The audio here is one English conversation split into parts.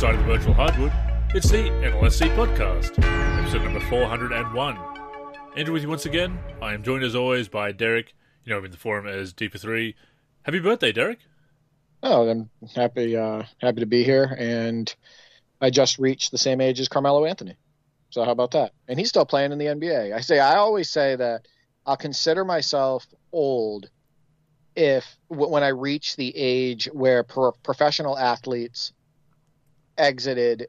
side of the virtual hardwood, it's the NLSC podcast, episode number 401. Andrew with you once again. I am joined as always by Derek. You know him in the forum as D4 Happy birthday, Derek. Oh, I'm happy uh, happy to be here, and I just reached the same age as Carmelo Anthony. So how about that? And he's still playing in the NBA. I say I always say that I'll consider myself old if when I reach the age where pro- professional athletes exited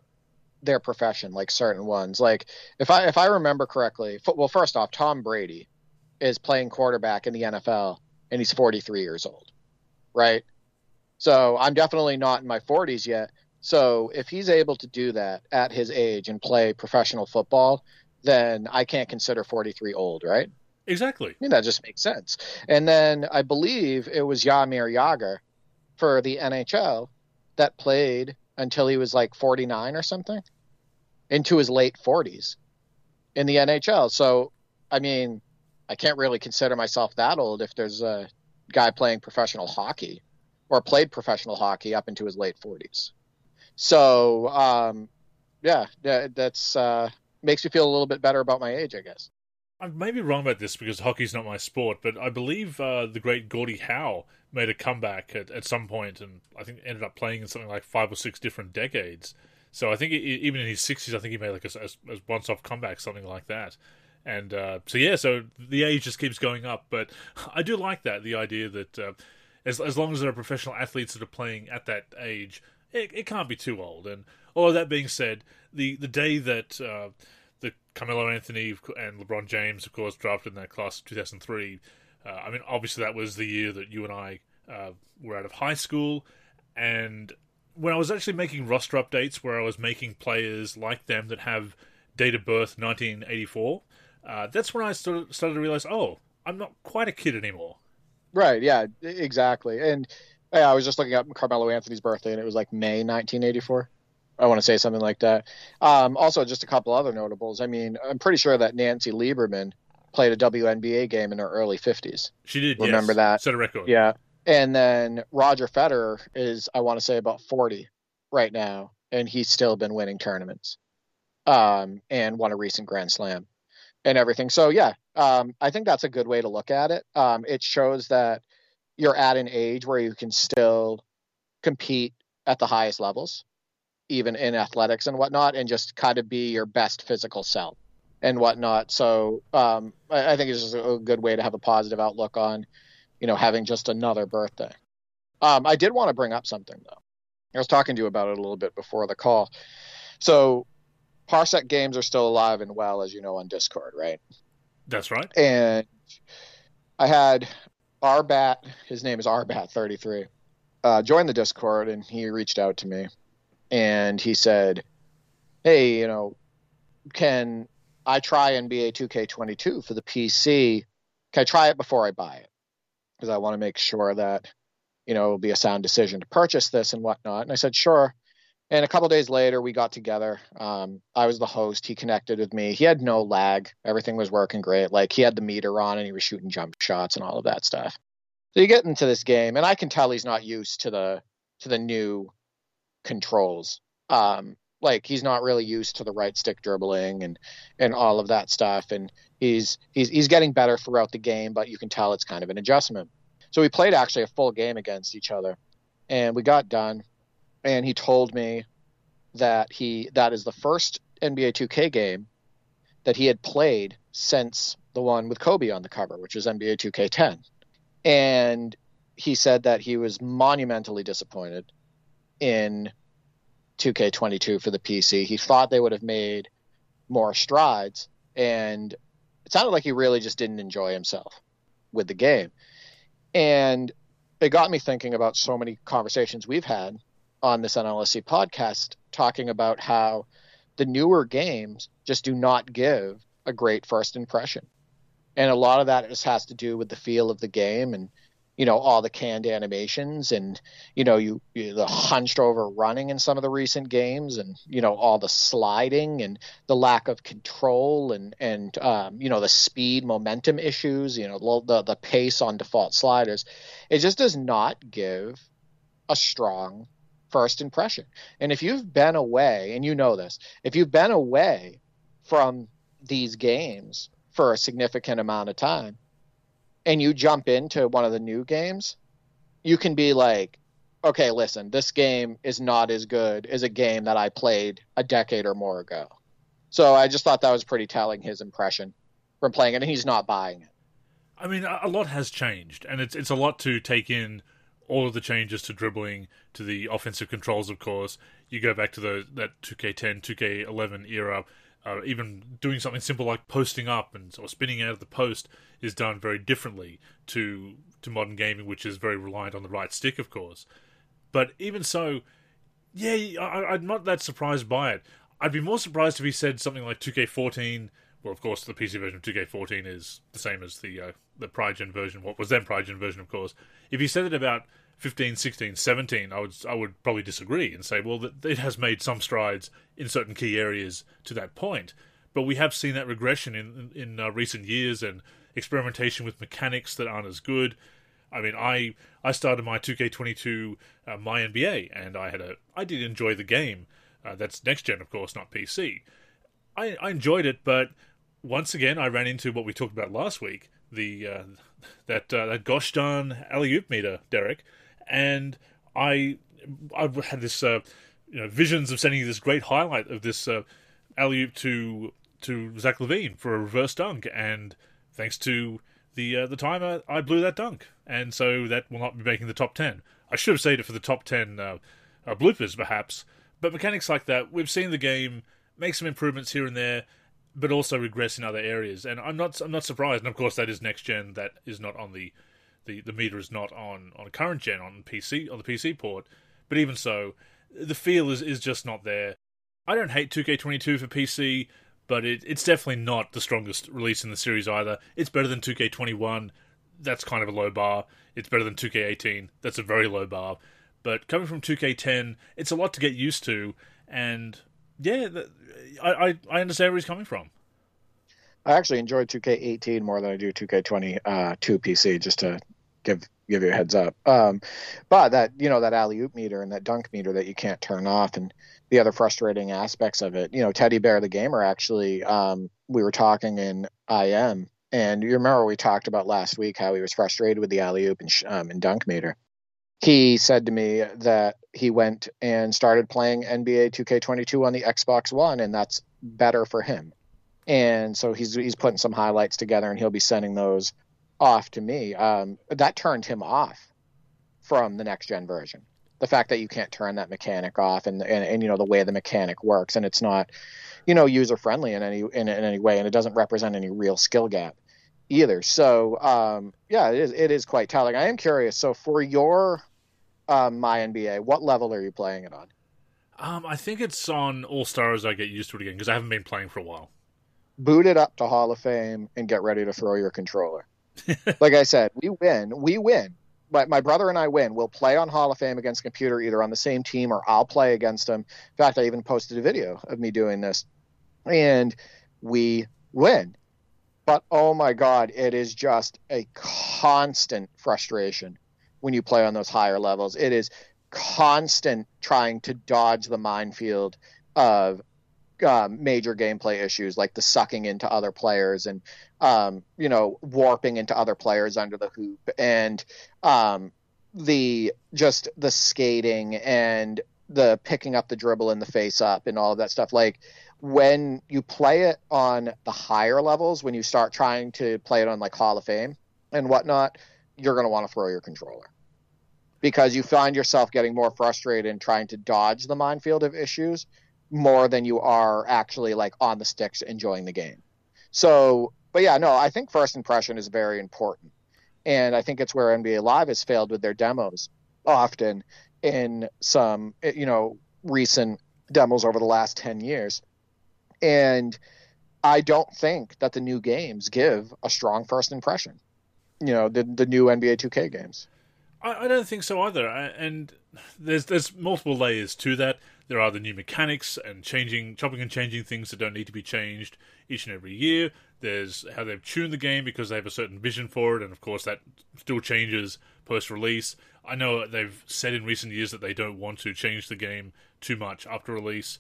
their profession, like certain ones. Like if I if I remember correctly, well, first off, Tom Brady is playing quarterback in the NFL, and he's 43 years old, right? So I'm definitely not in my 40s yet. So if he's able to do that at his age and play professional football, then I can't consider 43 old, right? Exactly. I mean, that just makes sense. And then I believe it was Jaromir Jagr for the NHL that played until he was like 49 or something into his late 40s in the NHL. So, I mean, I can't really consider myself that old if there's a guy playing professional hockey or played professional hockey up into his late 40s. So, um, yeah, that's uh, makes me feel a little bit better about my age, I guess. I may be wrong about this because hockey's not my sport, but I believe uh, the great Gordie Howe made a comeback at, at some point, and I think ended up playing in something like five or six different decades. So I think even in his sixties, I think he made like a, a, a once-off comeback, something like that. And uh, so yeah, so the age just keeps going up. But I do like that the idea that uh, as as long as there are professional athletes that are playing at that age, it, it can't be too old. And all of that being said, the the day that uh, the Carmelo Anthony and LeBron James, of course, drafted in that class of 2003. Uh, I mean, obviously that was the year that you and I uh, were out of high school, and when I was actually making roster updates, where I was making players like them that have date of birth 1984, uh, that's when I started, started to realize, oh, I'm not quite a kid anymore. Right. Yeah. Exactly. And yeah, I was just looking up Carmelo Anthony's birthday, and it was like May 1984. I want to say something like that. Um, also, just a couple other notables. I mean, I'm pretty sure that Nancy Lieberman played a WNBA game in her early 50s. She did. Remember yes. that? Set a record. Yeah. And then Roger Federer is, I want to say, about 40 right now, and he's still been winning tournaments um, and won a recent Grand Slam and everything. So, yeah, um, I think that's a good way to look at it. Um, it shows that you're at an age where you can still compete at the highest levels even in athletics and whatnot, and just kind of be your best physical self and whatnot. So um, I, I, think it's just a good way to have a positive outlook on, you know, having just another birthday. Um, I did want to bring up something though. I was talking to you about it a little bit before the call. So Parsec games are still alive and well, as you know, on Discord, right? That's right. And I had Arbat, his name is Arbat33, uh, join the Discord, and he reached out to me and he said, "Hey, you know, can I try NBA 2K22 for the PC? Can I try it before I buy it? Because I want to make sure that you know it'll be a sound decision to purchase this and whatnot." And I said, "Sure." And a couple days later, we got together. Um, I was the host. He connected with me. He had no lag. Everything was working great. Like he had the meter on and he was shooting jump shots and all of that stuff. So you get into this game, and I can tell he's not used to the to the new controls. Um, like he's not really used to the right stick dribbling and and all of that stuff, and he's he's he's getting better throughout the game, but you can tell it's kind of an adjustment. So we played actually a full game against each other, and we got done, and he told me that he that is the first NBA 2K game that he had played since the one with Kobe on the cover, which was NBA 2K10. And he said that he was monumentally disappointed in 2K22 for the PC. He thought they would have made more strides, and it sounded like he really just didn't enjoy himself with the game. And it got me thinking about so many conversations we've had on this NLSC podcast talking about how the newer games just do not give a great first impression. And a lot of that just has to do with the feel of the game and you know all the canned animations and you know you, you, the hunched over running in some of the recent games and you know all the sliding and the lack of control and and um, you know the speed momentum issues you know the the pace on default sliders it just does not give a strong first impression. And if you've been away, and you know this, if you've been away from these games for a significant amount of time and you jump into one of the new games, you can be like, okay, listen, this game is not as good as a game that I played a decade or more ago. So I just thought that was pretty telling his impression from playing it, and he's not buying it. I mean, a lot has changed, and it's it's a lot to take in. All of the changes to dribbling, to the offensive controls, of course. You go back to the that 2K10, 2K11 era. Uh, even doing something simple like posting up and or spinning out of the post is done very differently to to modern gaming, which is very reliant on the right stick, of course. But even so, yeah, I, I'm not that surprised by it. I'd be more surprised if he said something like 2K14 well, of course, the PC version of 2K14 is the same as the uh, the prior gen version. What was then prior gen version, of course. If he said it about 15, 16, 17, I would I would probably disagree and say, well, it has made some strides in certain key areas to that point. But we have seen that regression in in, in uh, recent years and experimentation with mechanics that aren't as good. I mean, I I started my 2K22 uh, my NBA, and I had a I did enjoy the game. Uh, that's next gen, of course, not PC. I, I enjoyed it, but once again, I ran into what we talked about last week the uh, that uh, that gosh darn alley oop meter, Derek, and I I had this uh, you know visions of sending this great highlight of this uh, alley oop to to Zach LaVine for a reverse dunk, and thanks to the uh, the timer, I blew that dunk, and so that will not be making the top ten. I should have saved it for the top ten uh, uh, bloopers, perhaps. But mechanics like that, we've seen the game make some improvements here and there but also regress in other areas. And I'm not I'm not surprised. And of course, that is next gen. That is not on the the, the meter is not on on current gen on PC on the PC port. But even so, the feel is is just not there. I don't hate 2K22 for PC, but it, it's definitely not the strongest release in the series either. It's better than 2K21. That's kind of a low bar. It's better than 2K18. That's a very low bar. But coming from 2K10, it's a lot to get used to, and yeah, I, I, I understand where he's coming from. I actually enjoy 2K18 more than I do 2K20 uh, 2 PC. Just to give give you a heads up. Um, but that you know that alley oop meter and that dunk meter that you can't turn off, and the other frustrating aspects of it. You know, Teddy Bear the gamer actually. Um, we were talking in IM, and you remember we talked about last week how he was frustrated with the alley oop and, um, and dunk meter he said to me that he went and started playing NBA 2K22 on the Xbox One, and that's better for him. And so he's he's putting some highlights together, and he'll be sending those off to me. Um, that turned him off from the next gen version. The fact that you can't turn that mechanic off, and and, and you know the way the mechanic works, and it's not, you know, user friendly in any in, in any way, and it doesn't represent any real skill gap either. So um, yeah, it is it is quite telling. I am curious. So for your um, my NBA. What level are you playing it on? Um, I think it's on All Stars. I get used to it again because I haven't been playing for a while. Boot it up to Hall of Fame and get ready to throw your controller. like I said, we win. We win. But my brother and I win. We'll play on Hall of Fame against computer, either on the same team or I'll play against him. In fact, I even posted a video of me doing this, and we win. But oh my God, it is just a constant frustration when you play on those higher levels. It is constant trying to dodge the minefield of um, major gameplay issues like the sucking into other players and um, you know warping into other players under the hoop and um, the just the skating and the picking up the dribble and the face up and all of that stuff. Like when you play it on the higher levels when you start trying to play it on like hall of fame and whatnot you're going to want to throw your controller. Because you find yourself getting more frustrated and trying to dodge the minefield of issues more than you are actually like on the sticks enjoying the game. So, but yeah, no, I think first impression is very important. And I think it's where NBA Live has failed with their demos often in some, you know, recent demos over the last 10 years. And I don't think that the new games give a strong first impression. You know, the the new NBA 2K games. I, I don't think so either. And there's there's multiple layers to that. There are the new mechanics and changing, chopping and changing things that don't need to be changed each and every year. There's how they've tuned the game because they have a certain vision for it, and of course that still changes post release. I know they've said in recent years that they don't want to change the game too much after release.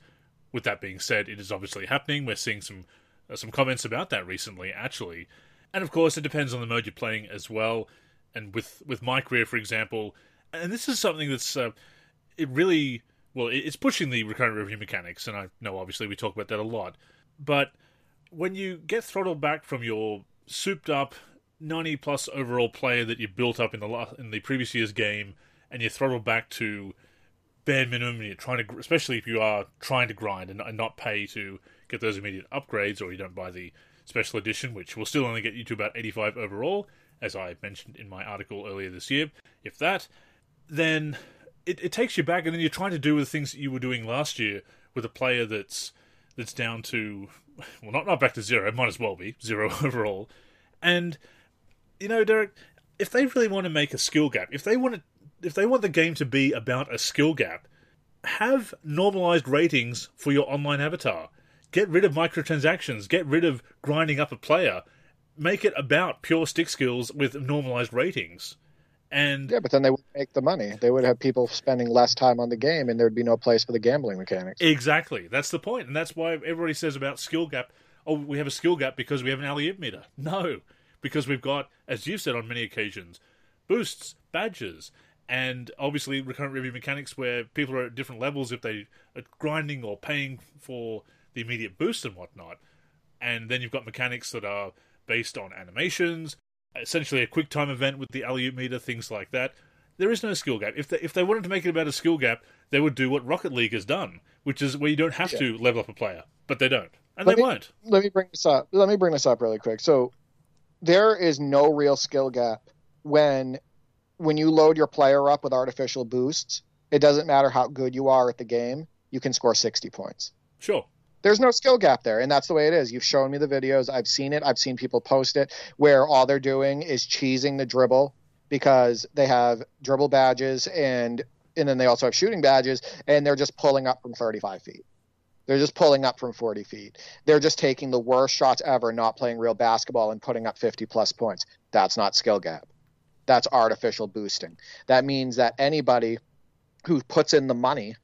With that being said, it is obviously happening. We're seeing some uh, some comments about that recently, actually, and of course, it depends on the mode you're playing as well. And with with my career, for example, and this is something that's uh, it really well, it's pushing the recurrent review mechanics, and I know obviously we talk about that a lot, but when you get throttled back from your souped up 90 plus overall player that you built up in the last, in the previous year's game, and you're throttled back to bare minimum, and you're trying to, especially if you are trying to grind and, and not pay to get those immediate upgrades, or you don't buy the special edition, which will still only get you to about 85 overall, as I mentioned in my article earlier this year. If that, then it, it takes you back, and then you're trying to do the things that you were doing last year with a player that's that's down to well, not not back to zero. It might as well be zero overall, and you know, Derek, if they really want to make a skill gap, if they want to, if they want the game to be about a skill gap, have normalized ratings for your online avatar. Get rid of microtransactions. Get rid of grinding up a player. Make it about pure stick skills with normalized ratings. And yeah, but then they would make the money. They would have people spending less time on the game, and there'd be no place for the gambling mechanics. Exactly. That's the point, and that's why everybody says about skill gap. Oh, we have a skill gap because we have an alley meter. No, because we've got, as you've said on many occasions, boosts, badges, and obviously recurrent review mechanics where people are at different levels if they are grinding or paying for the immediate boost and whatnot. And then you've got mechanics that are based on animations, essentially a quick time event with the alley meter, things like that. There is no skill gap. If they, if they wanted to make it about a skill gap, they would do what Rocket League has done, which is where you don't have yeah. to level up a player, but they don't, and let they me, won't. Let me bring this up. Let me bring this up really quick. So there is no real skill gap when when you load your player up with artificial boosts. It doesn't matter how good you are at the game. You can score 60 points. Sure. There's no skill gap there, and that's the way it is. You've shown me the videos. I've seen it. I've seen people post it where all they're doing is cheesing the dribble because they have dribble badges and and then they also have shooting badges and they're just pulling up from 35 feet. They're just pulling up from 40 feet. They're just taking the worst shots ever, not playing real basketball and putting up 50 plus points. That's not skill gap. That's artificial boosting. That means that anybody who puts in the money,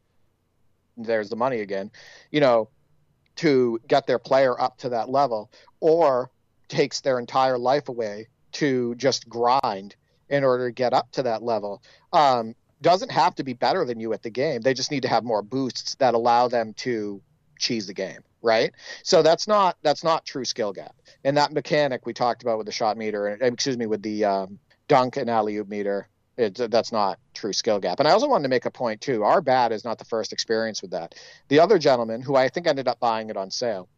there's the money again, you know, to get their player up to that level, or takes their entire life away to just grind in order to get up to that level. Um, doesn't have to be better than you at the game. They just need to have more boosts that allow them to cheese the game, right? So that's not that's not true skill gap. And that mechanic we talked about with the shot meter, excuse me, with the um, dunk and alley oop meter, that's not true skill gap. And I also wanted to make a point too. Arbat is not the first experience with that. The other gentleman, who I think ended up buying it on sale,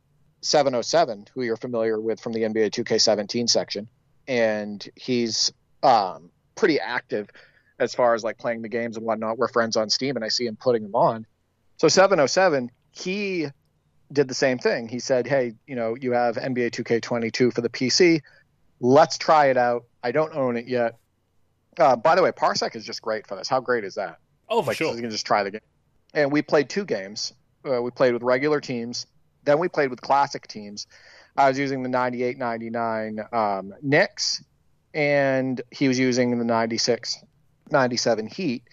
707, who you're familiar with from the NBA 2K17 section, and he's um, pretty active as far as like playing the games and whatnot. We're friends on Steam, and I see him putting them on. So 707, he did the same thing. He said, "Hey, you know, you have NBA 2K22 for the PC. Let's try it out. I don't own it yet. Uh, by the way, Parsec is just great for this. How great is that? Oh, for like, sure. So you can just try the game. And we played two games. Uh, we played with regular teams. Then we played with classic teams. I was using the 98 99 um, Knicks, and he was using the 96 97 Heat.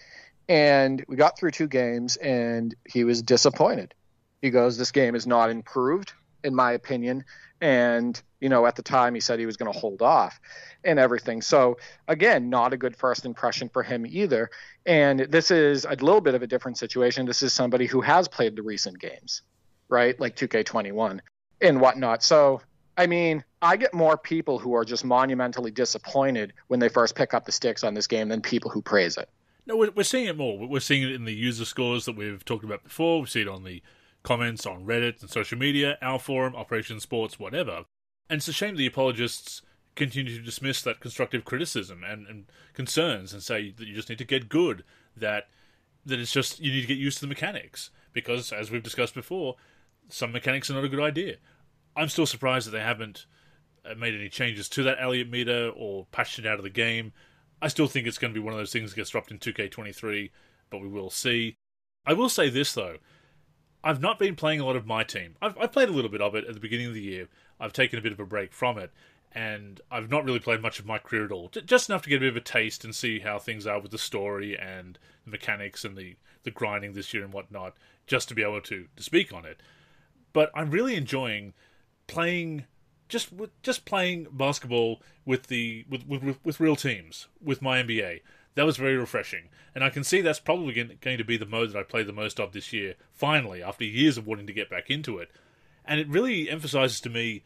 And we got through two games, and he was disappointed. He goes, This game is not improved, in my opinion. And, you know, at the time he said he was going to hold off and everything. So, again, not a good first impression for him either. And this is a little bit of a different situation. This is somebody who has played the recent games, right? Like 2K21 and whatnot. So, I mean, I get more people who are just monumentally disappointed when they first pick up the sticks on this game than people who praise it. No, we're, seeing it more. We're seeing it in the user scores that we've talked about before. We see it on the comments on Reddit and social media, our forum, Operation Sports, whatever. And it's a shame the apologists continue to dismiss that constructive criticism and, and concerns and say that you just need to get good, that that it's just you need to get used to the mechanics. Because as we've discussed before, some mechanics are not a good idea. I'm still surprised that they haven't uh, made any changes to that alley oop meter or patched it out of the game. I still think it's going to be one of those things that gets dropped in 2K23, but we will see. I will say this though, I've not been playing a lot of my team. I've, I've played a little bit of it at the beginning of the year. I've taken a bit of a break from it, and I've not really played much of my career at all. Just enough to get a bit of a taste and see how things are with the story and the mechanics and the, the grinding this year and whatnot, just to be able to, to speak on it. But I'm really enjoying playing just just playing basketball with the with, with, with real teams with my NBA. That was very refreshing, and I can see that's probably going to be the mode that I play the most of this year. Finally, after years of wanting to get back into it, and it really emphasizes to me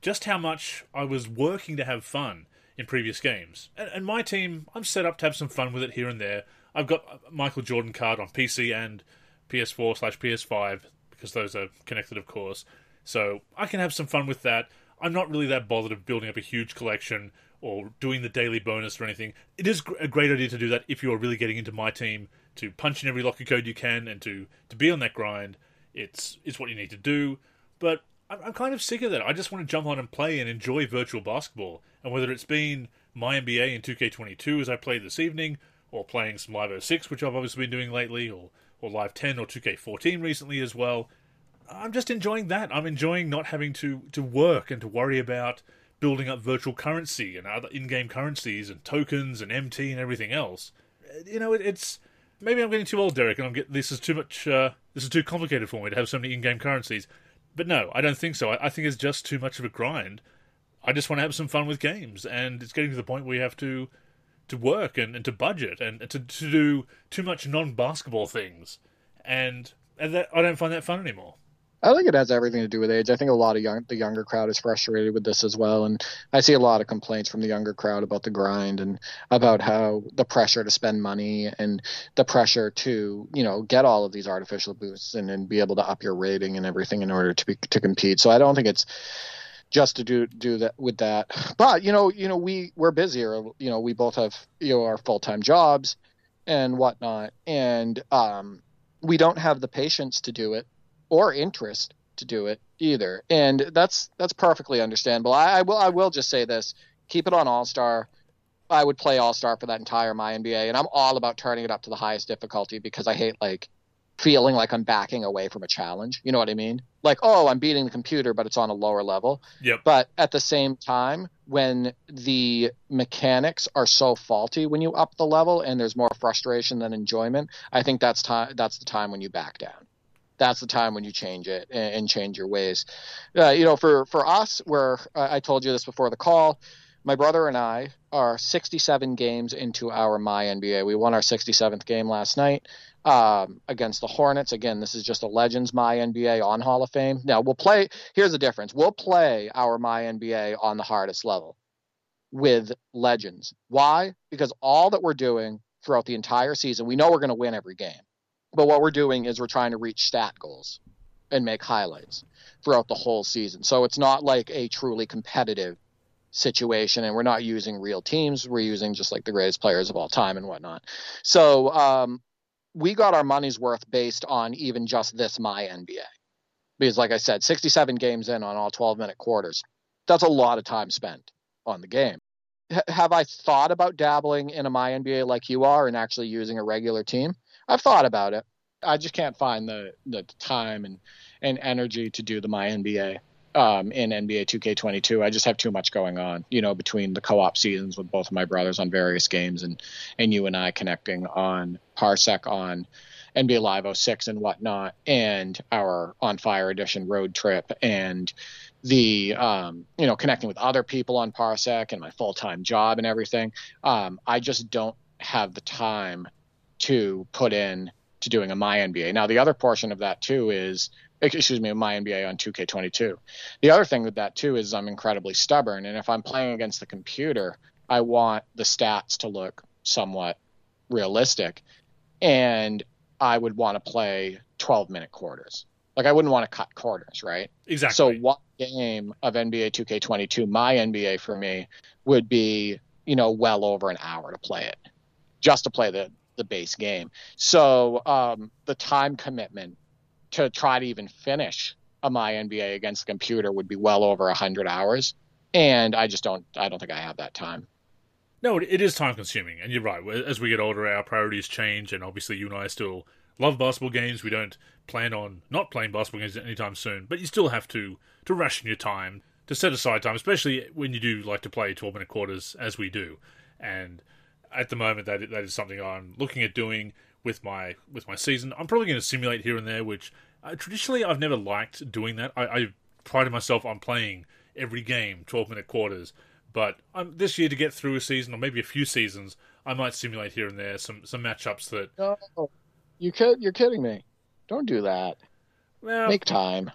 just how much I was working to have fun in previous games. And, and my team, I'm set up to have some fun with it here and there. I've got uh, Michael Jordan card on PC and PS4 slash PS5 because those are connected, of course. So I can have some fun with that. I'm not really that bothered of building up a huge collection or doing the daily bonus or anything. It is a great idea to do that if you're really getting into my team to punch in every locker code you can and to to be on that grind. It's it's what you need to do. But I'm, I'm kind of sick of that. I just want to jump on and play and enjoy virtual basketball. And whether it's been my NBA in 2K22 as I played this evening, or playing some Live 06, which I've obviously been doing lately, or or Live 10 or 2K14 recently as well. I'm just enjoying that. I'm enjoying not having to, to work and to worry about building up virtual currency and other in-game currencies and tokens and MT and everything else. You know, it, it's maybe I'm getting too old, Derek, and I'm get this is too much. Uh, this is too complicated for me to have so many in-game currencies. But no, I don't think so. I, I think it's just too much of a grind. I just want to have some fun with games, and it's getting to the point where you have to to work and, and to budget and, and to, to do too much non-basketball things, and and that, I don't find that fun anymore. I think it has everything to do with age. I think a lot of young the younger crowd is frustrated with this as well, and I see a lot of complaints from the younger crowd about the grind and about how the pressure to spend money and the pressure to you know get all of these artificial boosts and, and be able to up your rating and everything in order to be to compete. So I don't think it's just to do do that with that. But you know, you know, we we're busier. You know, we both have you know our full time jobs and whatnot, and um, we don't have the patience to do it or interest to do it either, and that's that's perfectly understandable. I, I will I will just say this: keep it on All Star. I would play All Star for that entire my NBA, and I'm all about turning it up to the highest difficulty because I hate like feeling like I'm backing away from a challenge. You know what I mean? Like, oh, I'm beating the computer, but it's on a lower level. Yep. But at the same time, when the mechanics are so faulty when you up the level and there's more frustration than enjoyment, I think that's time. That's the time when you back down that's the time when you change it and, change your ways. Uh, you know, for for us, where uh, I told you this before the call, my brother and I are 67 games into our my NBA. We won our 67th game last night um, against the Hornets. Again, this is just a Legends my NBA on Hall of Fame. Now we'll play. Here's the difference: we'll play our my NBA on the hardest level with Legends. Why? Because all that we're doing throughout the entire season, we know we're going to win every game but what we're doing is we're trying to reach stat goals and make highlights throughout the whole season. So it's not like a truly competitive situation, and we're not using real teams. We're using just like the greatest players of all time and whatnot. So um, we got our money's worth based on even just this my NBA. Because, like I said, 67 games in on all 12 minute quarters. That's a lot of time spent on the game. H- have I thought about dabbling in a my NBA like you are and actually using a regular team? I've thought about it. I just can't find the the time and and energy to do the my NBA um, in NBA 2K22. I just have too much going on, you know, between the co-op seasons with both of my brothers on various games and and you and I connecting on Parsec on NBA Live 06 and whatnot, and our On Fire Edition road trip and the um, you know connecting with other people on Parsec and my full time job and everything. Um, I just don't have the time to put in to doing a my NBA. Now the other portion of that too is excuse me, my NBA on 2K22. The other thing with that too is I'm incredibly stubborn, and if I'm playing against the computer, I want the stats to look somewhat realistic, and I would want to play 12 minute quarters. Like I wouldn't want to cut quarters, right? Exactly. So what game of NBA 2K22, my NBA for me, would be you know well over an hour to play it, just to play the the base game. So um, the time commitment to try to even finish a my NBA against the computer would be well over hundred hours, and I just don't. I don't think I have that time. No, it is time consuming, and you're right. As we get older, our priorities change, and obviously, you and I still love basketball games. We don't plan on not playing basketball games anytime soon, but you still have to to ration your time to set aside time, especially when you do like to play twelve minute quarters as we do. And at the moment, that that is something I'm looking at doing with my with my season. I'm probably going to simulate here and there, which uh, traditionally I've never liked doing that. I, I prided myself on playing every game 12 minute quarters, but um, this year to get through a season or maybe a few seasons, I might simulate here and there some some matchups that. No, you kid, you're kidding me. Don't do that. Well, Make time.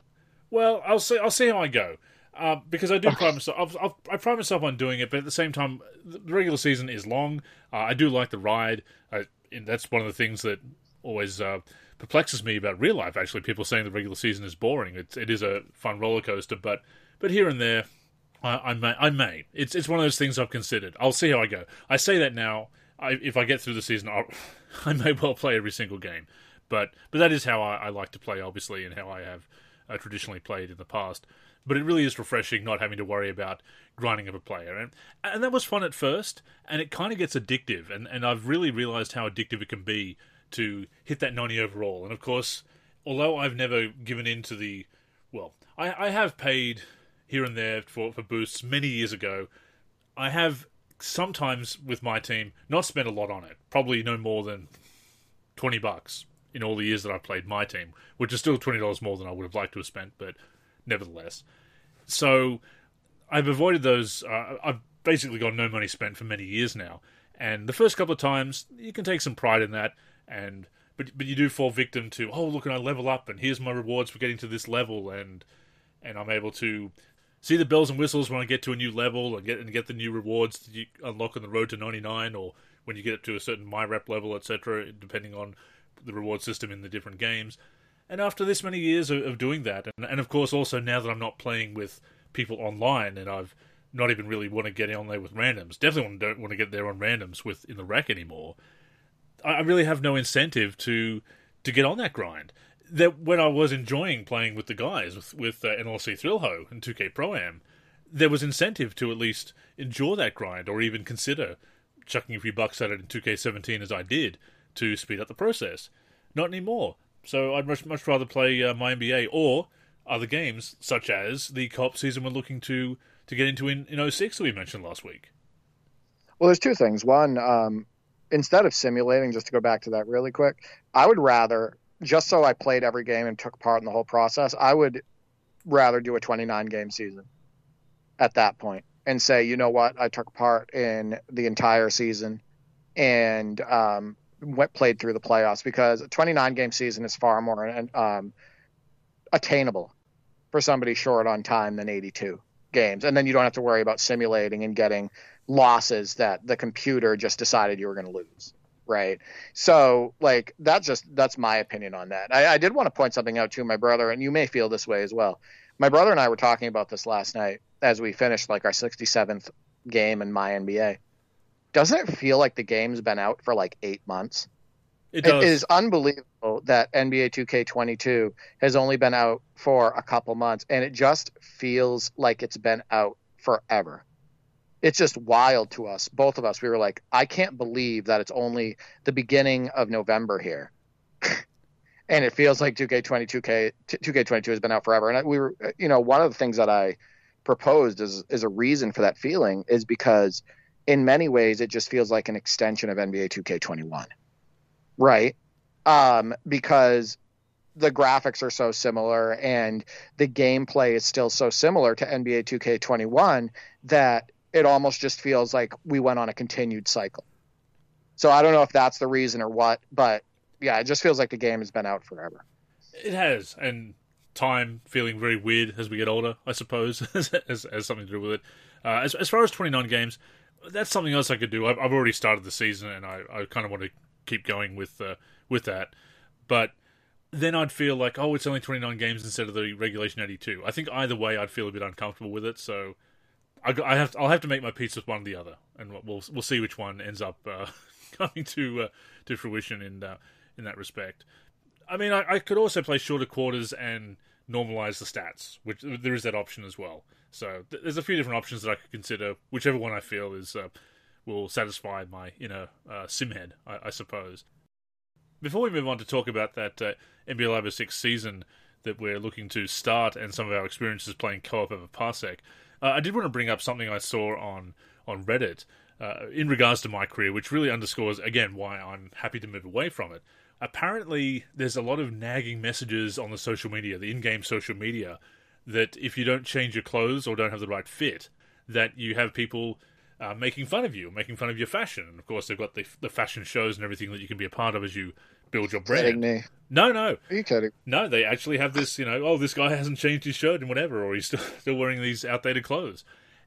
Well, I'll see. I'll see how I go. Uh, because I do pride myself. I've, I've, i pride myself on doing it, but at the same time, the regular season is long. Uh, I do like the ride. I, that's one of the things that always uh, perplexes me about real life. Actually, people saying the regular season is boring. It's it is a fun roller coaster, but but here and there, I, I may I may. It's it's one of those things I've considered. I'll see how I go. I say that now. I, if I get through the season, I'll, I may well play every single game. But but that is how I, I like to play, obviously, and how I have uh, traditionally played in the past. But it really is refreshing not having to worry about grinding up a player, and and that was fun at first, and it kind of gets addictive, and and I've really realised how addictive it can be to hit that 90 overall. And of course, although I've never given in to the, well, I, I have paid here and there for, for boosts many years ago. I have sometimes with my team not spent a lot on it, probably no more than 20 bucks in all the years that I've played my team, which is still $20 more than I would have liked to have spent, but nevertheless. So I've avoided those. Uh, I've basically got no money spent for many years now. And the first couple of times, you can take some pride in that and but but you do fall victim to oh look and I level up and here's my rewards for getting to this level and and I'm able to see the bells and whistles when I get to a new level and get and get the new rewards that you unlock on the road to 99 or when you get up to a certain my rep level etc depending on the reward system in the different games and after this many years of, of doing that and, and of course also now that I'm not playing with people online and I've not even really want to get on there with randoms definitely don't want to get there on randoms with in the Rec anymore I really have no incentive to to get on that grind. That when I was enjoying playing with the guys with with uh, NLC Thrillho and 2K Pro Am, there was incentive to at least enjoy that grind or even consider chucking a few bucks at it in 2K17 as I did to speed up the process. Not anymore. So I'd much much rather play uh, my NBA or other games such as the co-op season we're looking to to get into in, in 06 that we mentioned last week. Well, there's two things. One, um, instead of simulating, just to go back to that really quick, I would rather just so I played every game and took part in the whole process. I would rather do a 29 game season at that point and say, you know what, I took part in the entire season and um, went played through the playoffs because a 29 game season is far more um, attainable for somebody short on time than 82 games, and then you don't have to worry about simulating and getting losses that the computer just decided you were going to lose right? So like that's just that's my opinion on that. I, I, did want to point something out to my brother and you may feel this way as well. My brother and i were talking about this last night as we finished like our 67th game in my nba doesn't it feel like the game's been out for like eight months it, does. it is unbelievable that nba 2k22 has only been out for a couple months and it just feels like it's been out forever it's just wild to us, both of us. We were like, I can't believe that it's only the beginning of November here. and it feels like 2K22 K 2K22 has been out forever. And we were, you know, one of the things that I proposed as is a reason for that feeling is because in many ways it just feels like an extension of NBA 2K21. Right? Um, because the graphics are so similar and the gameplay is still so similar to NBA 2K21 that it almost just feels like we went on a continued cycle. So I don't know if that's the reason or what, but yeah, it just feels like the game has been out forever. It has, and time feeling very weird as we get older, I suppose, has, has, something to do with it. Uh, as, as far as 29 games, that's something else I could do. I've, I've already started the season, and I, I kind of want to keep going with uh, with that. But then I'd feel like, oh, it's only 29 games instead of the regulation 82. I think either way, I'd feel a bit uncomfortable with it. So I, I have to, I'll have to make my peace with one or the other, and we'll we'll see which one ends up uh, coming to uh, to fruition in uh, in that respect. I mean, I, I, could also play shorter quarters and normalize the stats, which there is that option as well. So th- there's a few different options that I could consider. Whichever one I feel is uh, will satisfy my inner uh, sim head, I, I, suppose. Before we move on to talk about that uh, NBA Live 06 season that we're looking to start and some of our experiences playing co-op over Parsec. Uh, I did want to bring up something I saw on on Reddit uh, in regards to my career, which really underscores again why I'm happy to move away from it. Apparently, there's a lot of nagging messages on the social media, the in-game social media, that if you don't change your clothes or don't have the right fit, that you have people uh, making fun of you, making fun of your fashion. And of course, they've got the the fashion shows and everything that you can be a part of as you build your brand. No, no, Are you kidding? no. They actually have this, you know, oh, this guy hasn't changed his shirt and whatever, or he's still still wearing these outdated clothes.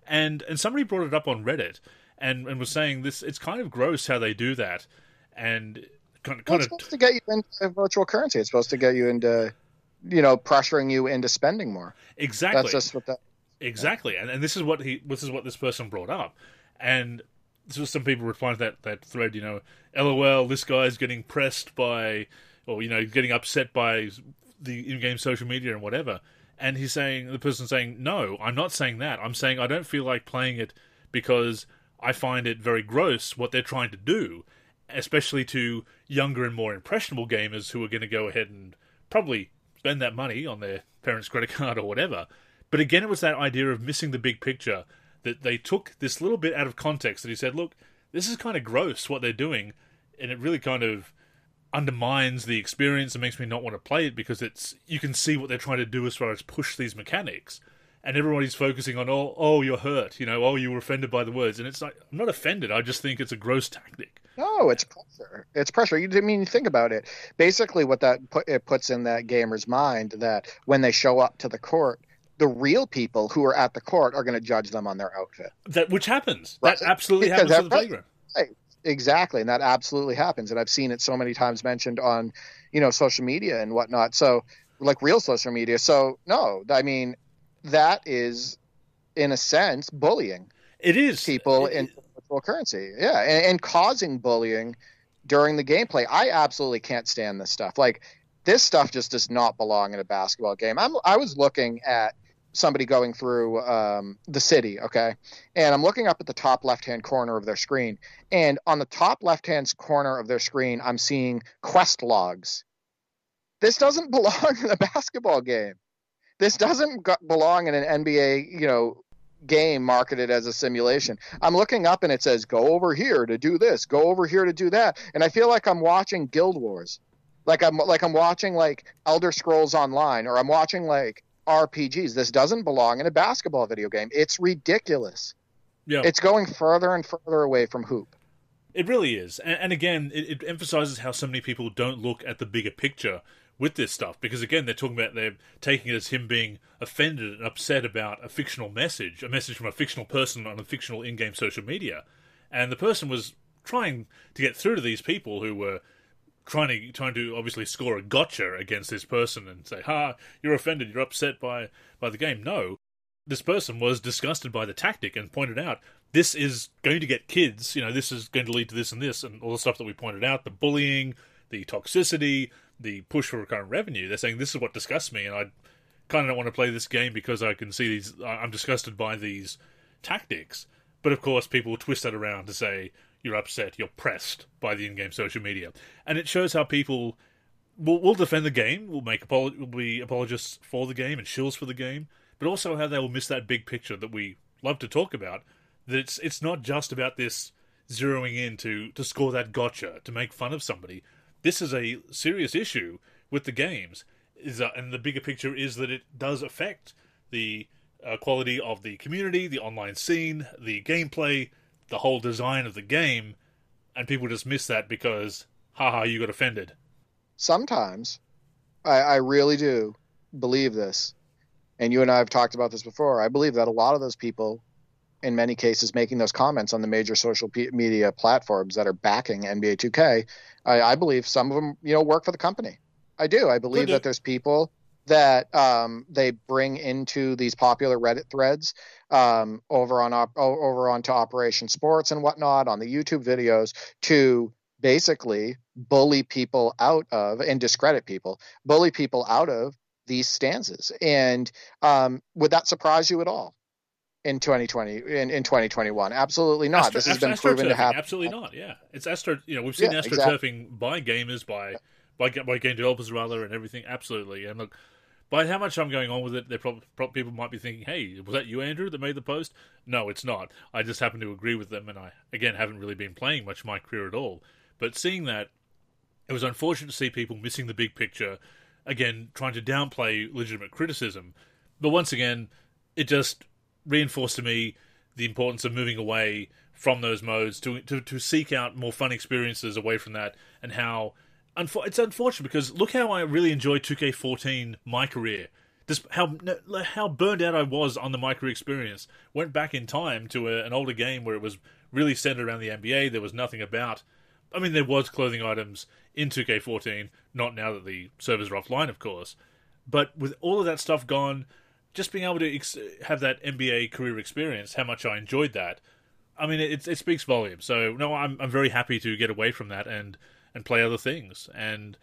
And and somebody brought it up on Reddit and and was saying this. It's kind of gross how they do that, and kind of Well, it's supposed to get you into virtual currency. It's supposed to get you into, you know, pressuring you into spending more. exactly. That's just what that. Exactly, and, and this is what he this is what this person brought up, and this was some people replying to that that thread. You know, LOL, this guy's getting pressed by, or you know, getting upset by the in-game social media and whatever. And he's saying the person saying, no, I'm not saying that. I'm saying I don't feel like playing it because I find it very gross what they're trying to do, especially to younger and more impressionable gamers who are going to go ahead and probably spend that money on their parents' credit card or whatever. But again, it was that idea of missing the big picture that they took this little bit out of context. That he said, "Look, this is kind of gross what they're doing," and it really kind of undermines the experience and makes me not want to play it because it's you can see what they're trying to do as far as push these mechanics. And everybody's focusing on oh oh you're hurt, you know, oh you were offended by the words, and it's like I'm not offended. I just think it's a gross tactic. No, it's pressure. It's pressure. You I mean think about it. Basically, what that put, it puts in that gamer's mind that when they show up to the court, the real people who are at the court are going to judge them on their outfit. That which happens. Right. That absolutely Because happens on the playground. Exactly, and that absolutely happens. And I've seen it so many times mentioned on, you know, social media and whatnot. So, like real social media. So, no, I mean, that is, in a sense, bullying It is people It- in virtual currency. Yeah, and, and causing bullying during the gameplay. I absolutely can't stand this stuff. Like this stuff just does not belong in a basketball game. I'm I was looking at somebody going through um, the city, okay, and I'm looking up at the top left hand corner of their screen, and on the top left hand corner of their screen, I'm seeing quest logs. This doesn't belong in a basketball game. This doesn't belong in an NBA, you know, game marketed as a simulation. I'm looking up and it says go over here to do this, go over here to do that, and I feel like I'm watching Guild Wars. Like I'm like I'm watching like Elder Scrolls Online or I'm watching like RPGs. This doesn't belong in a basketball video game. It's ridiculous. yeah. It's going further and further away from hoop. It really is, and, and again, it, it emphasizes how so many people don't look at the bigger picture with this stuff. Because again, they're talking about they're taking it as him being offended and upset about a fictional message, a message from a fictional person on a fictional in-game social media, and the person was trying to get through to these people who were trying to trying to obviously score a gotcha against this person and say, "Ha, you're offended, you're upset by by the game." No, this person was disgusted by the tactic and pointed out this is going to get kids, you know, this is going to lead to this and this and all the stuff that we pointed out, the bullying, the toxicity, the push for recurrent revenue. They're saying this is what disgusts me and I kind of don't want to play this game because I can see these I'm disgusted by these tactics. But of course people twist that around to say you're upset, you're pressed by the in-game social media. And it shows how people will will defend the game, will make apolo- will be apologists for the game and shills for the game, but also how they will miss that big picture that we love to talk about. That it's it's not just about this zeroing in to, to score that gotcha to make fun of somebody. This is a serious issue with the games, is uh, and the bigger picture is that it does affect the uh, quality of the community, the online scene, the gameplay, the whole design of the game, and people just miss that because, haha, you got offended. Sometimes, I, I really do believe this, and you and I have talked about this before. I believe that a lot of those people, in many cases, making those comments on the major social p- media platforms that are backing NBA 2K, I, I believe some of them, you know, work for the company. I do. I believe that there's people that um, they bring into these popular Reddit threads um, over on op- over onto Operation Sports and whatnot on the YouTube videos to basically bully people out of and discredit people, bully people out of these stances. And um, would that surprise you at all? In 2020, in, in 2021, absolutely not. Astro- this has astro- been proven to happen. Absolutely oh. not. Yeah, it's astro. You know, we've seen Yeah, astroturfing by gamers, by by by game developers rather, and everything. Absolutely. And look, by how much I'm going on with it, they probably, probably people might be thinking, "Hey, was that you, Andrew, that made the post?" No, it's not. I just happen to agree with them, and I again haven't really been playing much of my career at all. But seeing that, it was unfortunate to see people missing the big picture. Again, trying to downplay legitimate criticism, but once again, it just reinforced to me the importance of moving away from those modes to to, to seek out more fun experiences away from that, and how it's unfortunate because look how I really enjoyed 2K14 my career. Just how how burned out I was on the career experience. Went back in time to a, an older game where it was really centered around the NBA. There was nothing about. I mean, there was clothing items in 2K14. Not now that the servers are offline, of course. But with all of that stuff gone, just being able to ex- have that NBA career experience, how much I enjoyed that. I mean, it, it speaks volumes. So no, I'm I'm very happy to get away from that and and play other things. And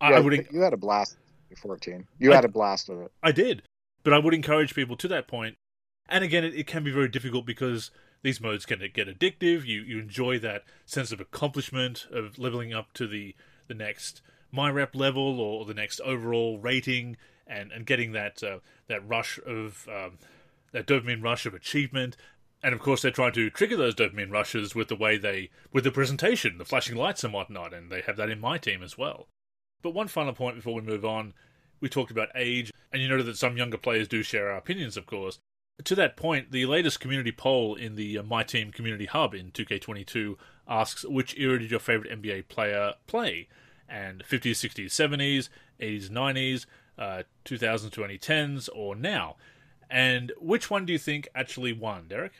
yeah, I would you had a blast. 14. You I, had a blast with it. I did, but I would encourage people to that point. And again, it, it can be very difficult because these modes can get addictive. You you enjoy that sense of accomplishment of leveling up to the the next my rep level or the next overall rating, and and getting that uh, that rush of um, that dopamine rush of achievement. And of course, they're trying to trigger those dopamine rushes with the way they, with the presentation, the flashing lights and whatnot, and they have that in my team as well. But one final point before we move on, we talked about age, and you noted that some younger players do share our opinions, of course. To that point, the latest community poll in the uh, My Team Community Hub in 2K22 asks which era did your favorite NBA player play? And 50s, 60s, 70s, 80s, 90s, uh, 2000s, 2010s, or now? And which one do you think actually won, Derek?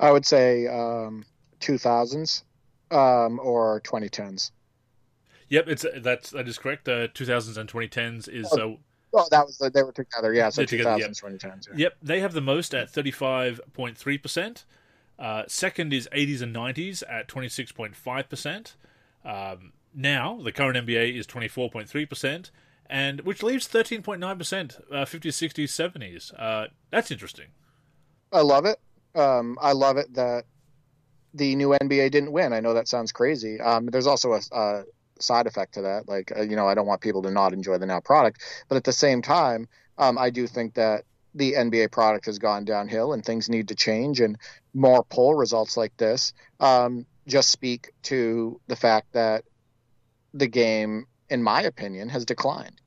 I would say um, 2000s um, or 2010s. Yep, it's that's that is correct. Uh, 2000s and 2010s is. Oh, uh, oh that was they were together. Yeah, so 2000s, together, yep. 2010s. Yeah. Yep, they have the most at 35.3 percent. Uh, second is 80s and 90s at 26.5 percent. Um, now the current NBA is 24.3 percent, and which leaves 13.9 percent, 50s, 60s, 70s. Uh, that's interesting. I love it um, I love it that the new NBA didn't win. I know that sounds crazy. Um, there's also a, a, side effect to that. Like, uh, you know, I don't want people to not enjoy the now product, but at the same time, um, I do think that the NBA product has gone downhill and things need to change. And more poll results like this um, just speak to the fact that the game, in my opinion, has declined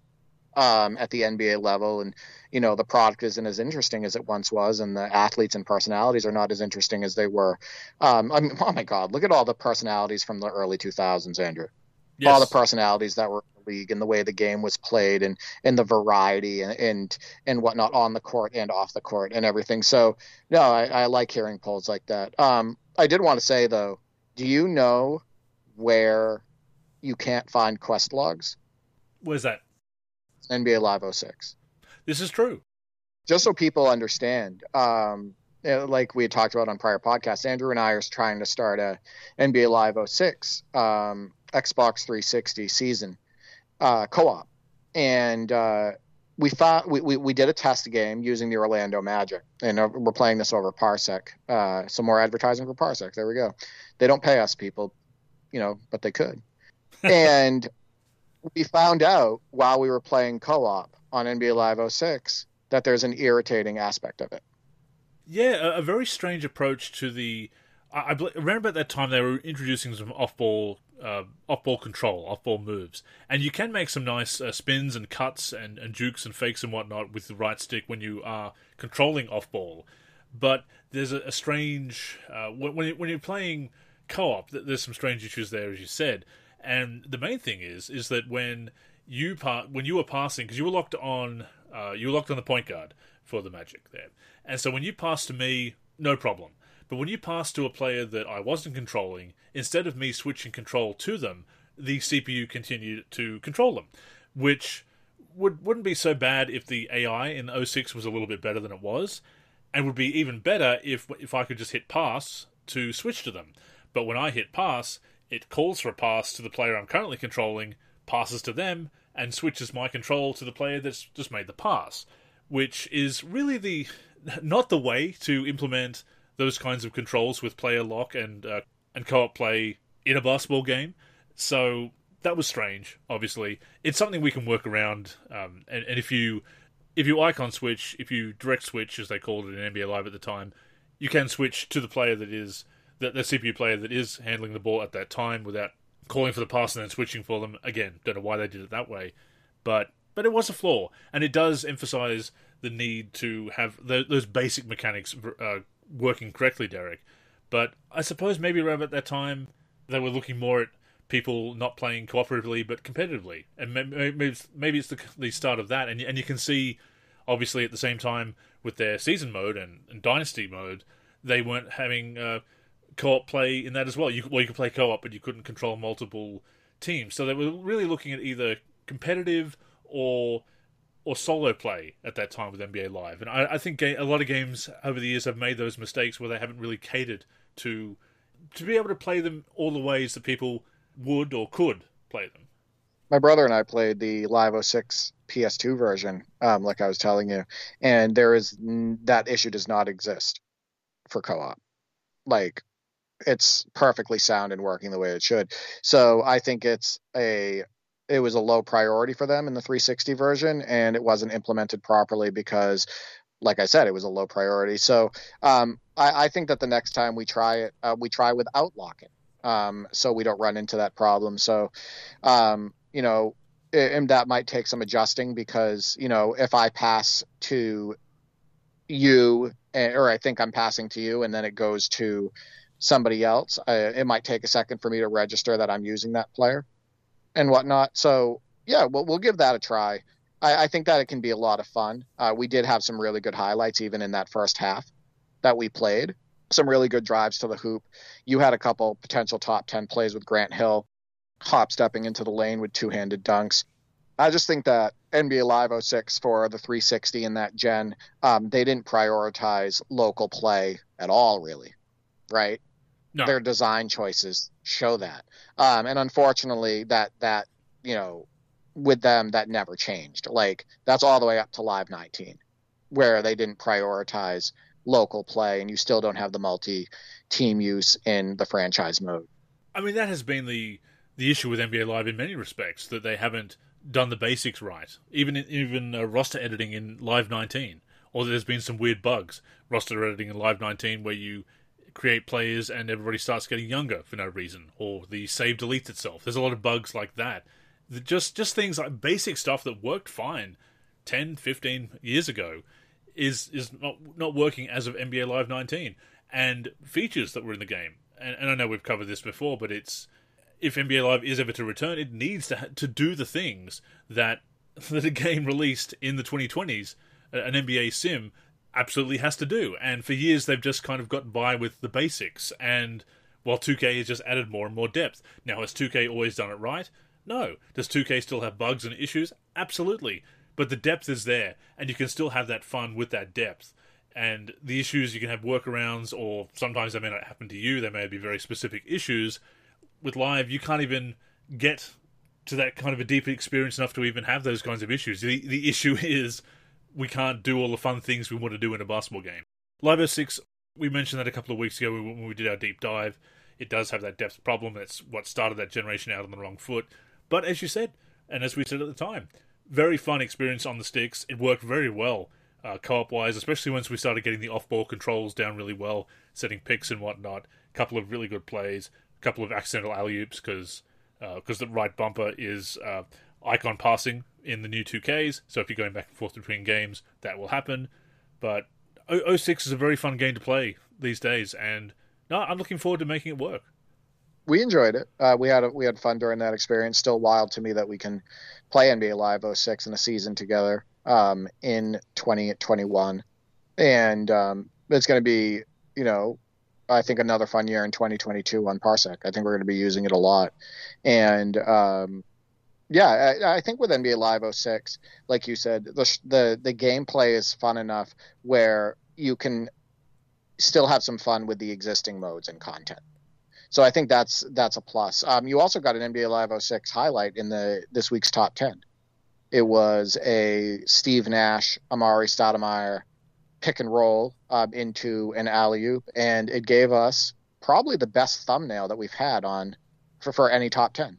um, at the NBA level, and you know the product isn't as interesting as it once was, and the athletes and personalities are not as interesting as they were. Um, I mean, oh my God, look at all the personalities from the early 2000s, Andrew. Yes. All the personalities that were in the league and the way the game was played, and and the variety and and and whatnot on the court and off the court and everything. So no, I, I like hearing polls like that. Um, I did want to say though, do you know where you can't find quest logs? Where's that? NBA Live 06. This is true. Just so people understand, um, like we had talked about on prior podcasts, Andrew and I are trying to start a NBA Live 06 um, Xbox 360 season uh, co-op, and uh, we thought we, we, we did a test game using the Orlando Magic, and uh, we're playing this over Parsec. Uh, some more advertising for Parsec. There we go. They don't pay us, people, you know, but they could. and we found out while we were playing co-op on NBA Live 06 that there's an irritating aspect of it. Yeah, a, a very strange approach to the. I, I, remember at that time they were introducing some off-ball, uh, off-ball control, off-ball moves, and you can make some nice uh, spins and cuts and, and jukes and fakes and whatnot with the right stick when you are controlling off-ball. But there's a, a strange uh, when when you're playing co-op. There's some strange issues there, as you said and the main thing is, is that when you par- when you were passing, because you were locked on, uh, you were locked on the point guard for the Magic there, and so when you passed to me, no problem. But when you passed to a player that I wasn't controlling, instead of me switching control to them, the CPU continued to control them, which would wouldn't be so bad if the AI in 06 was a little bit better than it was, and would be even better if if I could just hit pass to switch to them. But when I hit pass, it calls for a pass to the player I'm currently controlling, passes to them, and switches my control to the player that's just made the pass, which is really the not the way to implement those kinds of controls with player lock and uh, and co-op play in a basketball game. So that was strange. Obviously, it's something we can work around. Um, and, and if you if you icon switch, if you direct switch, as they called it in NBA Live at the time, you can switch to the player that is the, the CPU player that is handling the ball at that time without calling for the pass and then switching for them. Again, don't know why they did it that way, but but it was a flaw, and it does emphasize the need to have the, those basic mechanics uh, working correctly, Derek. But I suppose maybe around at that time they were looking more at people not playing cooperatively but competitively, and maybe it's, maybe it's the, the start of that. And and you can see, obviously, at the same time with their season mode and, and dynasty mode, they weren't having uh, co-op play in that as well. You well you could play co-op, but you couldn't control multiple teams. So they were really looking at either competitive or or solo play at that time with NBA Live. And I, I think a lot of games over the years have made those mistakes where they haven't really catered to to be able to play them all the ways that people would or could play them. My brother and I played the Live 06 PS2 version, um, like I was telling you, and there is that issue does not exist for co-op. Like it's perfectly sound and working the way it should. So I think it's a it was a low priority for them in the 360 version and it wasn't implemented properly because like I said, it was a low priority. So um, I, I, think that the next time we try it, uh, we try without locking, um, so we don't run into that problem. So, um, you know, and that might take some adjusting because you know if I pass to you, eh, or I think I'm passing to you, and then it goes to somebody else, uh, it might take a second for me to register that I'm using that player and whatnot. So yeah, we'll, we'll give that a try. I, I think that it can be a lot of fun. Uh, we did have some really good highlights even in that first half that we played. Some really good drives to the hoop. You had a couple potential top 10 plays with Grant Hill, hop stepping into the lane with two handed dunks. I just think that NBA Live 06 for the 360 in that gen, um, they didn't prioritize local play at all, really, right? No. Their design choices show that. Um, and unfortunately, that that you know, with them, that never changed. Like that's all the way up to Live 19, where they didn't prioritize local play, and you still don't have the multi-team use in the franchise mode. I mean, that has been the the issue with NBA Live in many respects that they haven't done the basics right. Even even uh, roster editing in Live 19, or there's been some weird bugs. Roster editing in Live 19 where you create players and everybody starts getting younger for no reason, or the save deletes itself. There's a lot of bugs like that. Just just things like basic stuff that worked fine 10, 15 years ago is is not not working as of NBA Live 19 and features that were in the game. And, and I know we've covered this before, but it's if NBA Live is ever to return, it needs to to do the things that that a game released in the 2020s, an NBA sim absolutely has to do. And for years, they've just kind of gotten by with the basics. And while 2K has just added more and more depth. Now, has 2K always done it right? No. Does 2K still have bugs and issues? Absolutely. But the depth is there, and you can still have that fun with that depth. And the issues, you can have workarounds, or sometimes they may not happen to you. They may be very specific issues. With Live, you can't even get to that kind of a deep experience enough to even have those kinds of issues. The, the issue is we can't do all the fun things we want to do in a basketball game. Live 06, we mentioned that a couple of weeks ago when we did our deep dive. It does have that depth problem. That's what started that generation out on the wrong foot. But as you said, and as we said at the time, very fun experience on the sticks. It worked very well uh, co-op wise, especially once we started getting the off-ball controls down really well, setting picks and whatnot. A couple of really good plays, a couple of accidental alley oops because uh, the right bumper is uh, icon passing in the new 2Ks. So if you're going back and forth between games, that will happen. But 06 is a very fun game to play these days, and no, I'm looking forward to making it work. We enjoyed it. Uh, we had a, we had fun during that experience. Still wild to me that we can play NBA Live 06 in a season together um, in 2021, and um, it's going to be you know I think another fun year in 2022 on Parsec. I think we're going to be using it a lot, and um, yeah, I, I, think with NBA Live 06, like you said, the the the gameplay is fun enough where you can still have some fun with the existing modes and content. So I think that's that's a plus. Um, you also got an NBA Live 06 highlight in the this week's top 10. It was a Steve Nash, Amar'e Stoudemire pick and roll um, into an alley oop, and it gave us probably the best thumbnail that we've had on for, for any top 10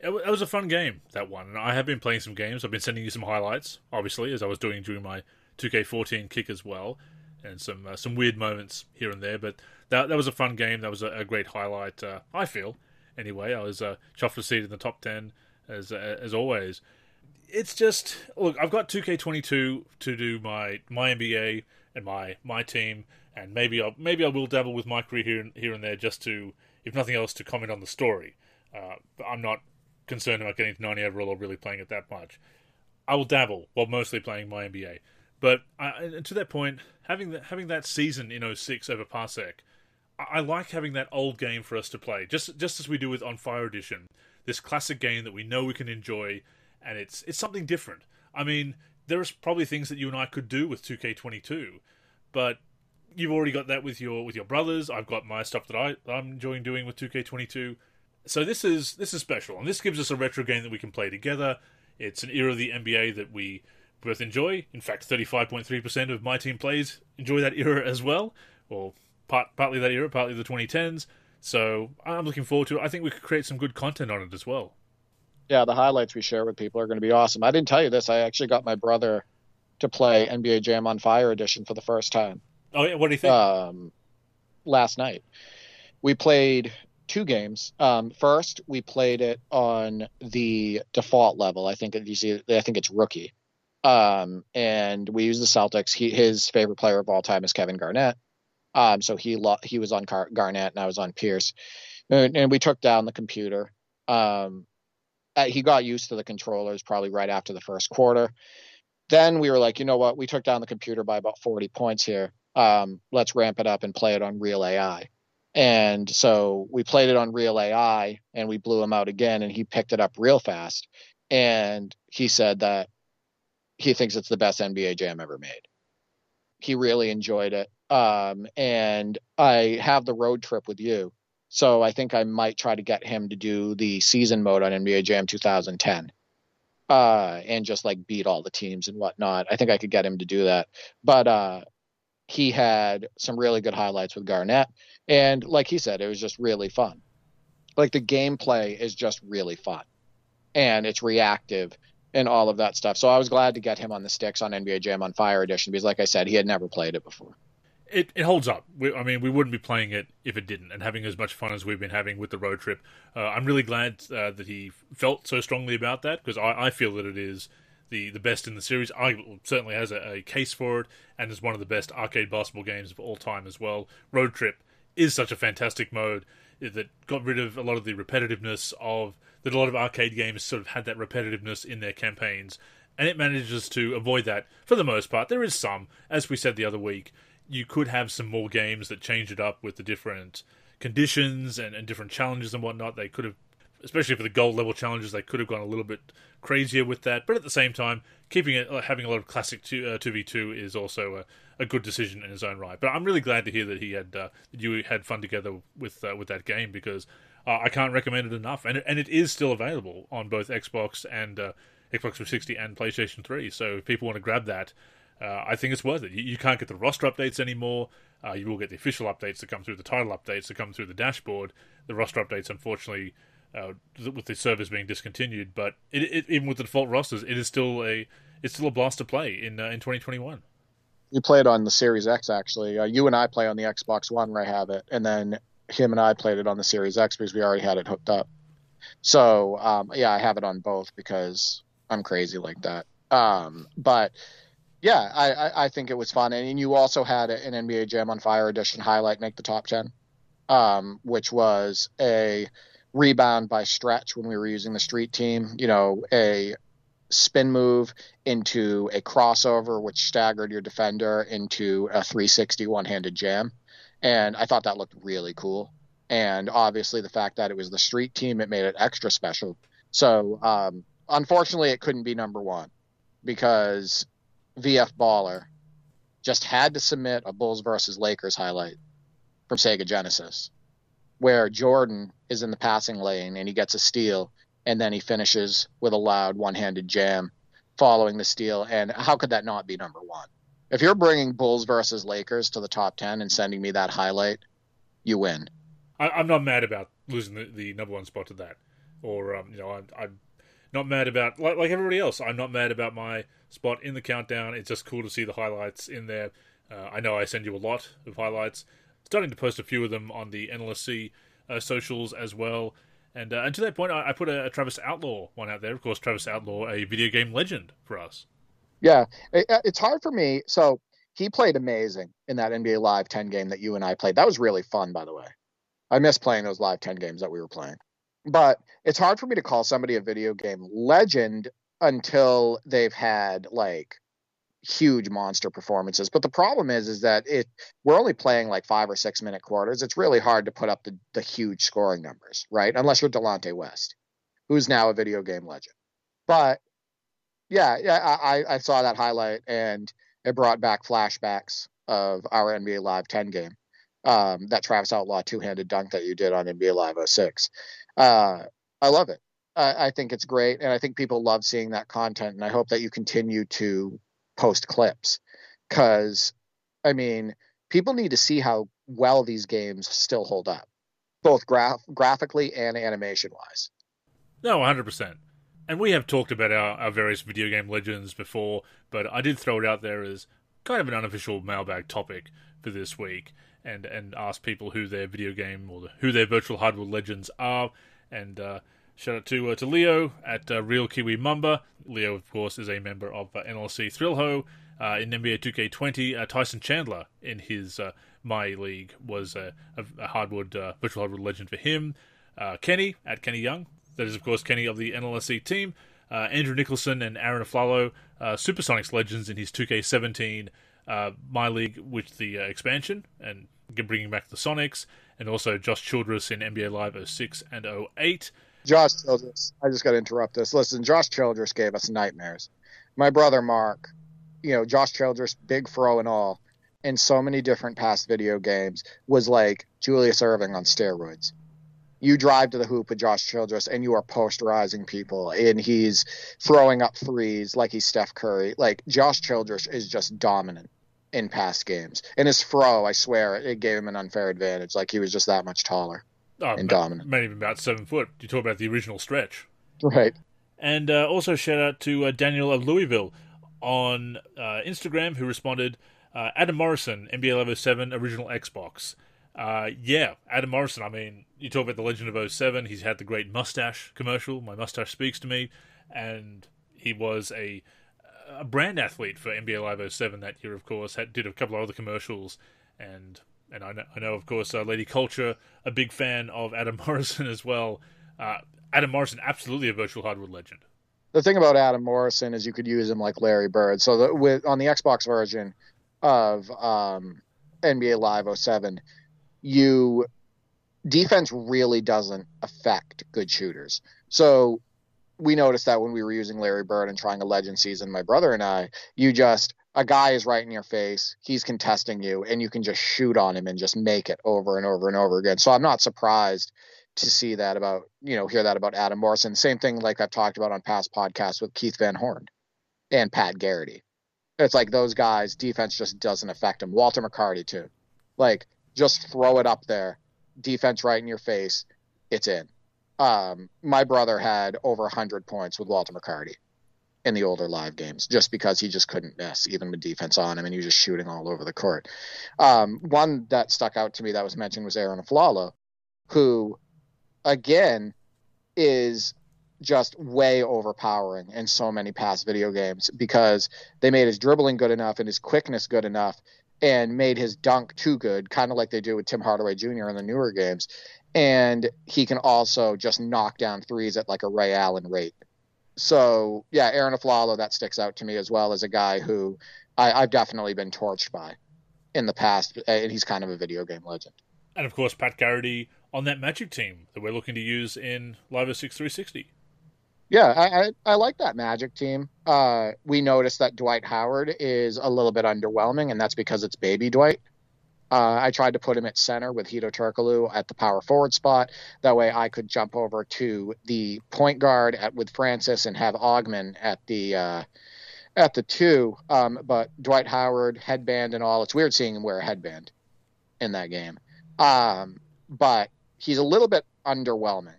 It, it was a fun game that one, and I have been playing some games. I've been sending you some highlights, obviously, as I was doing during my 2K14 kick as well, and some uh, some weird moments here and there. But that that was a fun game. That was a, a great highlight. Uh, I feel anyway. I was uh, chuffed to see it in the top ten as uh, as always. It's just look. I've got 2K22 to do my my NBA and my my team, and maybe I maybe I will dabble with my career here and, here and there just to, if nothing else, to comment on the story. Uh, I'm not concerned about getting to 90 overall or really playing it that much. I will dabble while mostly playing my NBA. But I, to that point, having that having that season in 06 over Parsec, I, I like having that old game for us to play, just just as we do with On Fire Edition. This classic game that we know we can enjoy, and it's it's something different. I mean, there is probably things that you and I could do with 2K22, but you've already got that with your with your brothers. I've got my stuff that I that I'm enjoying doing with 2K22. So this is this is special, and this gives us a retro game that we can play together. It's an era of the NBA that we both enjoy. In fact, 35.3% of my team plays enjoy that era as well, or part, partly that era, partly the 2010s. So I'm looking forward to it. I think we could create some good content on it as well. Yeah, the highlights we share with people are going to be awesome. I didn't tell you this. I actually got my brother to play NBA Jam on Fire Edition for the first time. Oh, yeah. What do you think? Um, last night. We played two games. Um, first, we played it on the default level. I think you see, I think it's rookie. Um, and we use the Celtics. He, his favorite player of all time is Kevin Garnett. Um, so he lo- he was on Garnett and I was on Pierce, and, and we took down the computer. Um, uh, he got used to the controllers probably right after the first quarter. Then we were like, you know what? We took down the computer by about 40 points here. Um, let's ramp it up and play it on real AI. And so we played it on real AI and we blew him out again and he picked it up real fast. And he said that he thinks it's the best NBA jam ever made. He really enjoyed it. Um, and I have the road trip with you. So I think I might try to get him to do the season mode on NBA Jam 2010 uh, and just like beat all the teams and whatnot. I think I could get him to do that. But uh, he had some really good highlights with Garnett. And like he said, it was just really fun. Like the gameplay is just really fun and it's reactive and all of that stuff. So I was glad to get him on the sticks on NBA Jam on Fire Edition because, like I said, he had never played it before. It, it holds up. We, I mean, we wouldn't be playing it if it didn't, and having as much fun as we've been having with the road trip. Uh, I'm really glad uh, that he felt so strongly about that because I, I feel that it is the, the best in the series. I certainly has a, a, case for it, and is one of the best arcade basketball games of all time as well. Road Trip is such a fantastic mode that got rid of a lot of the repetitiveness of that. A lot of arcade games sort of had that repetitiveness in their campaigns, and it manages to avoid that for the most part. There is some, as we said the other week, you could have some more games that change it up with the different conditions and, and different challenges and whatnot. They could have, especially for the gold level challenges, they could have gone a little bit crazier with that. But at the same time, keeping it having a lot of classic two v two is also a, a good decision in its own right. But I'm really glad to hear that he had uh, that you had fun together with uh, with that game because uh, I can't recommend it enough, and it, and it is still available on both Xbox and uh, Xbox 360 and PlayStation 3. So if people want to grab that, uh, I think it's worth it. You, you, can't get the roster updates anymore. Uh, you will get the official updates that come through, the title updates that come through the dashboard. The roster updates, unfortunately, uh, with the servers being discontinued, but it, it, even with the default rosters, it is still a it's still a blast to play in uh, in 2021. You play it on the Series X, actually. Uh, you and I play on the Xbox One where I have it, and then him and I played it on the Series X because we already had it hooked up. So um, yeah, I have it on both because I'm crazy like that. Um, but yeah, I, I, I, think it was fun. And you also had an NBA Jam on Fire edition highlight make the top 10, um, which was a rebound by stretch when we were using the street team, you know, a spin move into a crossover, which staggered your defender into a 360 one handed jam. And I thought that looked really cool. And obviously, the fact that it was the street team, it made it extra special. So, um, unfortunately, it couldn't be number one because VF Baller just had to submit a Bulls versus Lakers highlight from Sega Genesis, where Jordan is in the passing lane and he gets a steal, and then he finishes with a loud one-handed jam following the steal. And how could that not be number one? If you're bringing Bulls versus Lakers to the top ten and sending me that highlight, you win. I, am not mad about losing the, the number one spot to that. or um, you know, I, I'm not mad about like like everybody else. I'm not mad about my spot in the countdown. It's just cool to see the highlights in there. Uh, I know I send you a lot of highlights. Starting to post a few of them on the NLSC uh, socials as well. And uh, and to that point, I, I put a, a, Travis Outlaw one out there. Of course, Travis Outlaw, a video game legend for us. Yeah, it, it's hard for me. So he played amazing in that NBA Live 10 game that you and I played. That was really fun, by the way. I miss playing those Live 10 games that we were playing. But it's hard for me to call somebody a video game legend until they've had like huge monster performances. But the problem is, is that it we're only playing like five or six minute quarters. It's really hard to put up the, the huge scoring numbers, right? Unless you're Delonte West, who's now a video game legend. But yeah, yeah, I, I saw that highlight and it brought back flashbacks of our NBA Live 10 game. Um, that Travis Outlaw two handed dunk that you did on NBA Live 06. Uh, I love it. I, I think it's great. And I think people love seeing that content. And I hope that you continue to post clips because I mean, people need to see how well these games still hold up, both graph graphically and animation wise. No, 100%. And we have talked about our, our various video game legends before, but I did throw it out there as kind of an unofficial mailbag topic for this week and, and ask people who their video game or the, who their virtual hardware legends are. And uh, Shout out to uh, to Leo at uh, Real Kiwi Mumba. Leo, of course, is a member of uh, NLC Thrillho. Uh, in NBA 2K20, uh, Tyson Chandler in his uh, My League was a, a hardwood virtual hardwood legend for him. Kenny at Kenny Young, that is of course Kenny of the NLSC team. Andrew Nicholson and Arron Afflalo, Supersonics legends in his 2K17 My League with the expansion and bringing back the Sonics, and also Josh Childress in NBA Live 06 and 08. Josh Childress. I just got to interrupt this. Listen, Josh Childress gave us nightmares. My brother Mark, you know, Josh Childress, big fro and all, in so many different past video games, was like Julius Erving on steroids. You drive to the hoop with Josh Childress and you are posterizing people, and he's throwing up threes like he's Steph Curry. Like Josh Childress is just dominant in past games. And his fro, I swear, it gave him an unfair advantage. Like he was just that much taller oh, and dominant. Maybe about seven foot. You talk about the original stretch, right? And uh, also shout out to uh, Daniel of Louisville on uh, Instagram who responded. Uh, Adam Morrison, NBA Level 7, original Xbox. Uh, yeah, Adam Morrison. I mean, you talk about the Legend of 07. He's had the great mustache commercial. My mustache speaks to me, and he was a a brand athlete for NBA Live 07 that year. Of course, had, did a couple of other commercials, and and I know, I know of course, uh, Lady Culture, a big fan of Adam Morrison as well. Uh, Adam Morrison, absolutely a virtual hardwood legend. The thing about Adam Morrison is you could use him like Larry Bird. So the, with on the Xbox version of um, NBA Live 07, you defense really doesn't affect good shooters. So we noticed that when we were using Larry Bird and trying a legend season, my brother and I, you just a guy is right in your face, he's contesting you, and you can just shoot on him and just make it over and over and over again. So I'm not surprised to see that about, you know, hear that about Adam Morrison. Same thing like I've talked about on past podcasts with Keith Van Horn and Pat Garrity. It's like those guys, defense just doesn't affect them. Walter McCarty, too. Like, just throw it up there, defense right in your face, it's in. Um, my brother had over 100 points with Walter McCarty in the older live games just because he just couldn't miss, even with defense on him, and he was just shooting all over the court. Um, one that stuck out to me that was mentioned was Arron Afflalo, who, again, is just way overpowering in so many past video games because they made his dribbling good enough and his quickness good enough and made his dunk too good, kind of like they do with Tim Hardaway Jr. in the newer games. And he can also just knock down threes at like a Ray Allen rate so yeah, Arron Afflalo that sticks out to me as well as a guy who I, have definitely been torched by in the past, and he's kind of a video game legend. And of course, Pat Garrity on that Magic team that we're looking to use in Live 6 360. Yeah, I, I, I, like that Magic team. Uh, we noticed that Dwight Howard is a little bit underwhelming, and that's because it's baby Dwight. Uh, I tried to put him at center with Hedo Turkoglu at the power forward spot. That way, I could jump over to the point guard at, with Francis and have Ogman at the uh, at the two. Um, but Dwight Howard headband and all. It's weird seeing him wear a headband in that game. Um, but he's a little bit underwhelming.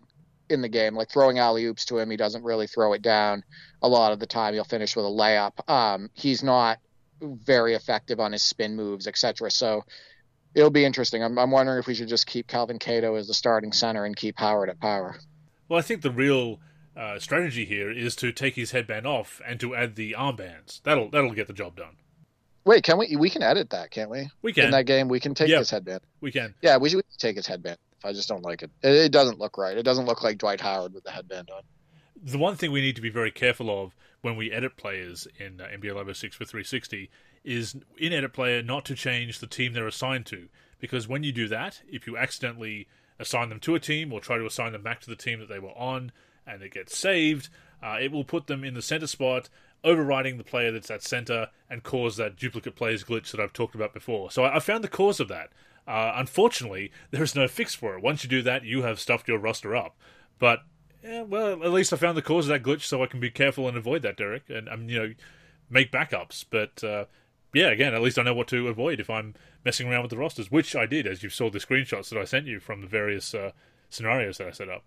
in the game, like throwing alley oops to him. He doesn't really throw it down a lot of the time. He'll finish with a layup. Um, he's not very effective on his spin moves, etc. So it'll be interesting. I'm, I'm wondering if we should just keep Kelvin Cato as the starting center and keep Howard at power. Well, I think the real uh, strategy here is to take his headband off and to add the armbands. That'll that'll get the job done. Wait, can we? We can edit that, can't we? We can. In that game, we can take Yep. his headband. We can. Yeah, we should take his headband. If I just don't like it. it. It doesn't look right. It doesn't look like Dwight Howard with the headband on. The one thing we need to be very careful of when we edit players in uh, NBA Live 06 for 360 is in edit player not to change the team they're assigned to. Because when you do that, if you accidentally assign them to a team or try to assign them back to the team that they were on and it gets saved, uh, it will put them in the center spot, overriding the player that's at center and cause that duplicate players glitch that I've talked about before. So I, I found the cause of that. Uh, unfortunately, there is no fix for it. Once you do that, you have stuffed your roster up. But yeah, well, at least I found the cause of that glitch, so I can be careful and avoid that, Derek, and um, you know, make backups. But uh, yeah, again, at least I know what to avoid if I'm messing around with the rosters, which I did, as you saw the screenshots that I sent you from the various uh, scenarios that I set up.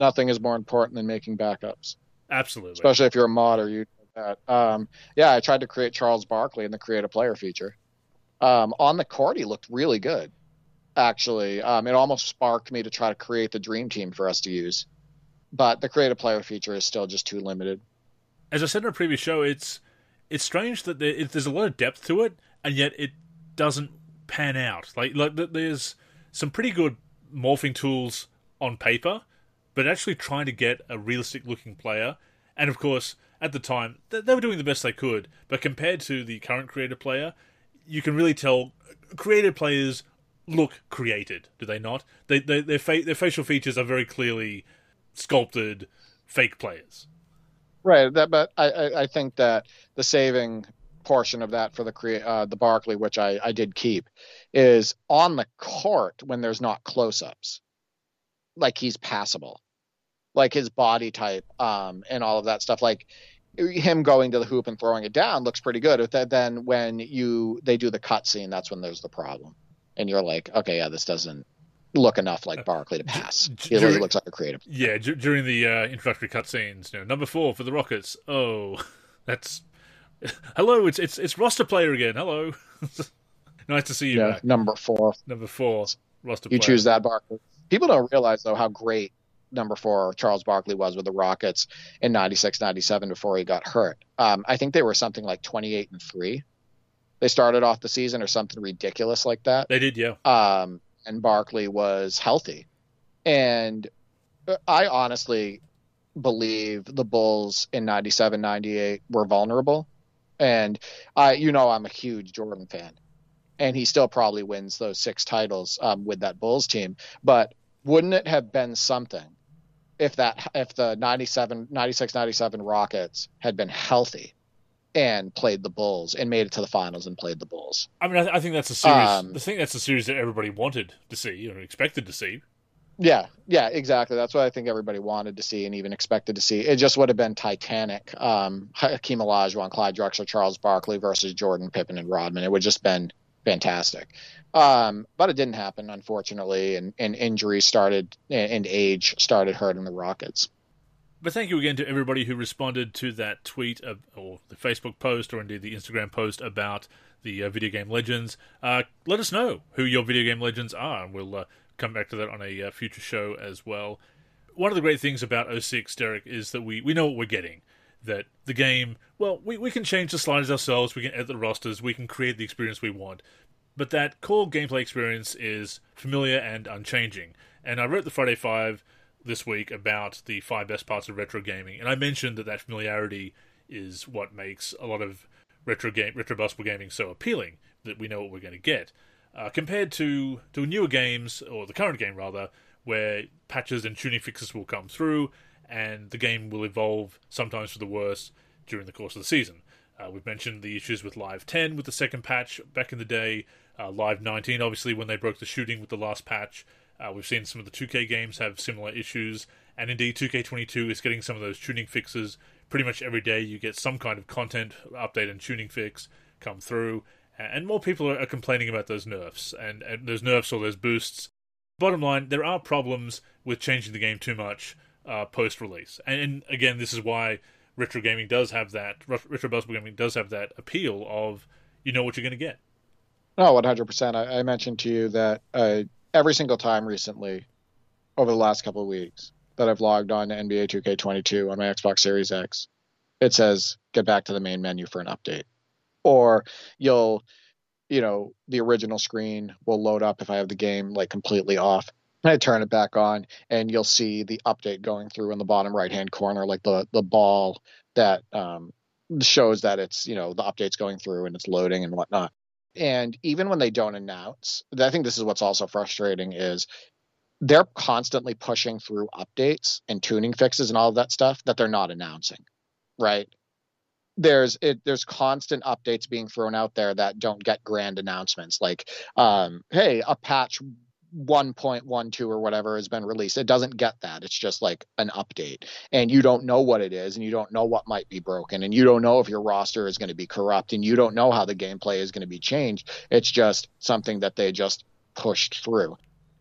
Nothing is more important than making backups, Absolutely. especially if you're a modder. You that. Um, yeah, I tried to create Charles Barkley in the create a player feature. Um, on the court, he looked really good. Actually, um, it almost sparked me to try to create the dream team for us to use, but the create a player feature is still just too limited. as I said in a previous show, it's it's strange that there, it, there's a lot of depth to it, and yet it doesn't pan out. Like like th- there's some pretty good morphing tools on paper, but actually trying to get a realistic looking player, and of course at the time they, they were doing the best they could, but compared to the current creative player, you can really tell creative players look created, do they not? They, they their fa- their facial features are very clearly sculpted fake players. Right. That, but I, I, think that the saving portion of that for the uh, the Barkley, which I, I did keep, is on the court when there's not close ups. Like he's passable, like his body type, um, and all of that stuff. Like him going to the hoop and throwing it down looks pretty good. Then- when you they do the cut scene, that's when there's the problem, and you're like, okay, yeah, this doesn't look enough like Barkley to pass. He during- looks like a creative. Yeah, d- during the uh, introductory cutscenes, you know, number four for the Rockets. Oh, that's hello. It's it's it's roster player again. Hello, nice to see you Yeah, number four. Number four roster. you player. choose that Barkley. People don't realize though how great number four Charles Barkley was with the Rockets in 96, 97 before he got hurt. Um, I think they were something like 28 and three. They started off the season or something ridiculous like that. They did, yeah. Um, and Barkley was healthy. And I honestly believe the Bulls in 97, 98 were vulnerable. And I, you know, I'm a huge Jordan fan and he still probably wins those six titles um, with that Bulls team. But wouldn't it have been something if that if the 97, 96, 97 Rockets had been healthy and played the Bulls and made it to the finals and played the Bulls? I mean, I, th- I think that's a series. Um, I think that's a series that everybody wanted to see or expected to see. Yeah, yeah, exactly. That's what I think everybody wanted to see and even expected to see. It just would have been Titanic. Um, Hakeem Olajuwon, Clyde Drexler, Charles Barkley versus Jordan Pippen and Rodman. It would just been fantastic. Um, but it didn't happen, unfortunately, and, and injuries started and age started hurting the Rockets. But thank you again to everybody who responded to that tweet of, or the Facebook post or indeed the Instagram post about the uh, video game legends. Uh, let us know who your video game legends are, and we'll uh, come back to that on a uh, future show as well. One of the great things about 06, Derek, is that we, we know what we're getting. That the game, well, we, we can change the sliders ourselves, we can edit the rosters, we can create the experience we want. But that core gameplay experience is familiar and unchanging. And I wrote the Friday Five this week about the five best parts of retro gaming, and I mentioned that that familiarity is what makes a lot of retro game retro basketball gaming so appealing that we know what we're going to get uh, compared to to newer games or the current game rather where patches and tuning fixes will come through and the game will evolve sometimes for the worse during the course of the season. Uh, we've mentioned the issues with live 10 with the second patch back in the day uh, live 19 obviously when they broke the shooting with the last patch uh, we've seen some of the 2K games have similar issues, and indeed 2K22 is getting some of those tuning fixes. Pretty much every day you get some kind of content update and tuning fix come through, and more people are complaining about those nerfs, and, and those nerfs or those boosts. Bottom line, there are problems with changing the game too much uh, post release. And, and, again, this is why retro gaming does have that retro basketball gaming does have that appeal of you know what you're going to get. No, one hundred percent. I mentioned to you that uh, every single time recently, over the last couple of weeks, that I've logged on to NBA 2K22 on my Xbox Series X, it says get back to the main menu for an update, or you'll, you know, the original screen will load up if I have the game like completely off. I turn it back on, and you'll see the update going through in the bottom right hand corner, like the the ball that um, shows that it's you know the update's going through and it's loading and whatnot. And even when they don't announce, I think this is what's also frustrating is they're constantly pushing through updates and tuning fixes and all of that stuff that they're not announcing, right? There's it, there's constant updates being thrown out there that don't get grand announcements like, um, hey, a patch 1.12 or whatever has been released. It doesn't get that. It's just like an update. And you don't know what it is and you don't know what might be broken and you don't know if your roster is going to be corrupt and you don't know how the gameplay is going to be changed. It's just something that they just pushed through.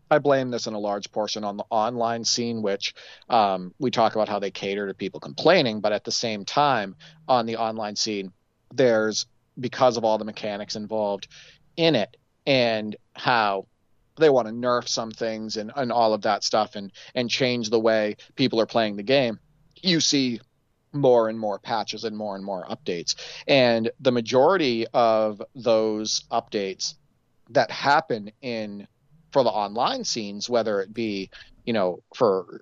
I blame this in a large portion on the online scene, which um, we talk about how they cater to people complaining, but at the same time, on the online scene, there's because of all the mechanics involved in it and how they want to nerf some things and, and all of that stuff and and change the way people are playing the game you see more and more patches and more and more updates. And the majority of those updates that happen in for the online scenes whether it be you know for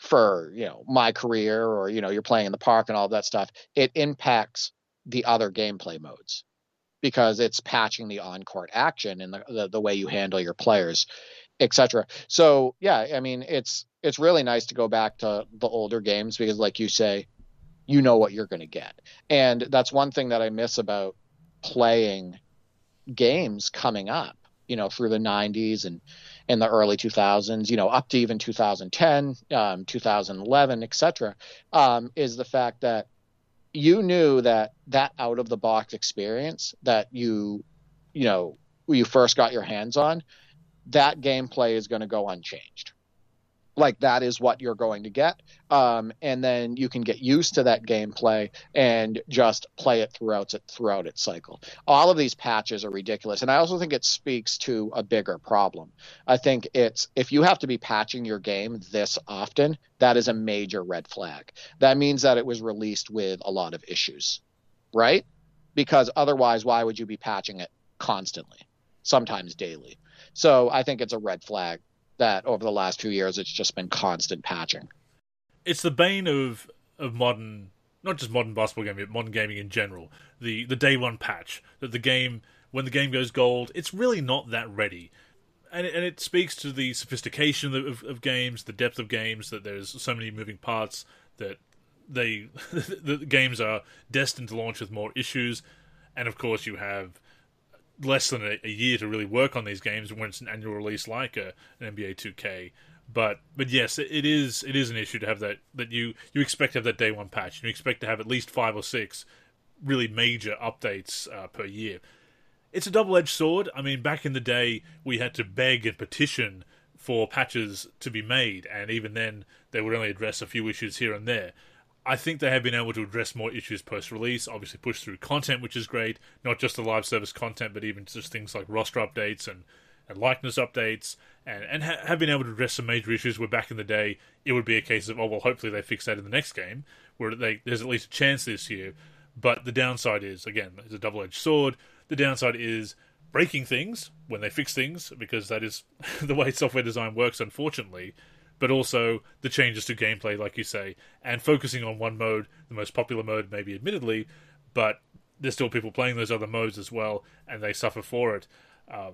for you know my career or you know you're playing in the park and all that stuff it impacts the other gameplay modes because it's patching the on-court action and the, the, the way you handle your players, etc. So yeah, I mean it's it's really nice to go back to the older games because, like you say, you know what you're going to get, and that's one thing that I miss about playing games coming up. You know, through the '90s and in the early 2000s, you know, up to even 2010, um, 2011, etc., um, is the fact that you knew that that out of the box experience that you you know you first got your hands on that gameplay is going to go unchanged like that is what you're going to get. Um, and then you can get used to that gameplay and just play it throughout it throughout its cycle. All of these patches are ridiculous and i also think it speaks to a bigger problem. I think it's if you have to be patching your game this often that is a major red flag. That means that it was released with a lot of issues right? Because otherwise why would you be patching it constantly sometimes daily? So i think it's a red flag that over the last few years it's just been constant patching. It's the bane of of modern, not just modern basketball gaming, but modern gaming in general. The the day one patch that the game when the game goes gold, it's really not that ready. And it, and it speaks to the sophistication of, of games, the depth of games, that there's so many moving parts that they the games are destined to launch with more issues, and of course you have less than a, a, year to really work on these games when it's an annual release like a, an NBA 2K. But but yes, it, it is it is an issue to have that that you you expect to have that day one patch. You expect to have at least five or six really major updates uh, per year. It's a double edged sword. I mean, back in the day, we had to beg and petition for patches to be made, and even then, they would only address a few issues here and there. I think they have been able to address more issues post release, obviously push through content, which is great, not just the live service content, but even just things like roster updates and, and likeness updates, and, and ha- have been able to address some major issues where back in the day it would be a case of, oh, well, hopefully they fix that in the next game, where they, there's at least a chance this year. But the downside is, again, it's a double edged sword. The downside is breaking things when they fix things, because that is the way software design works, unfortunately but also the changes to gameplay, like you say, and focusing on one mode, the most popular mode, maybe admittedly, but there's still people playing those other modes as well, and they suffer for it. Uh,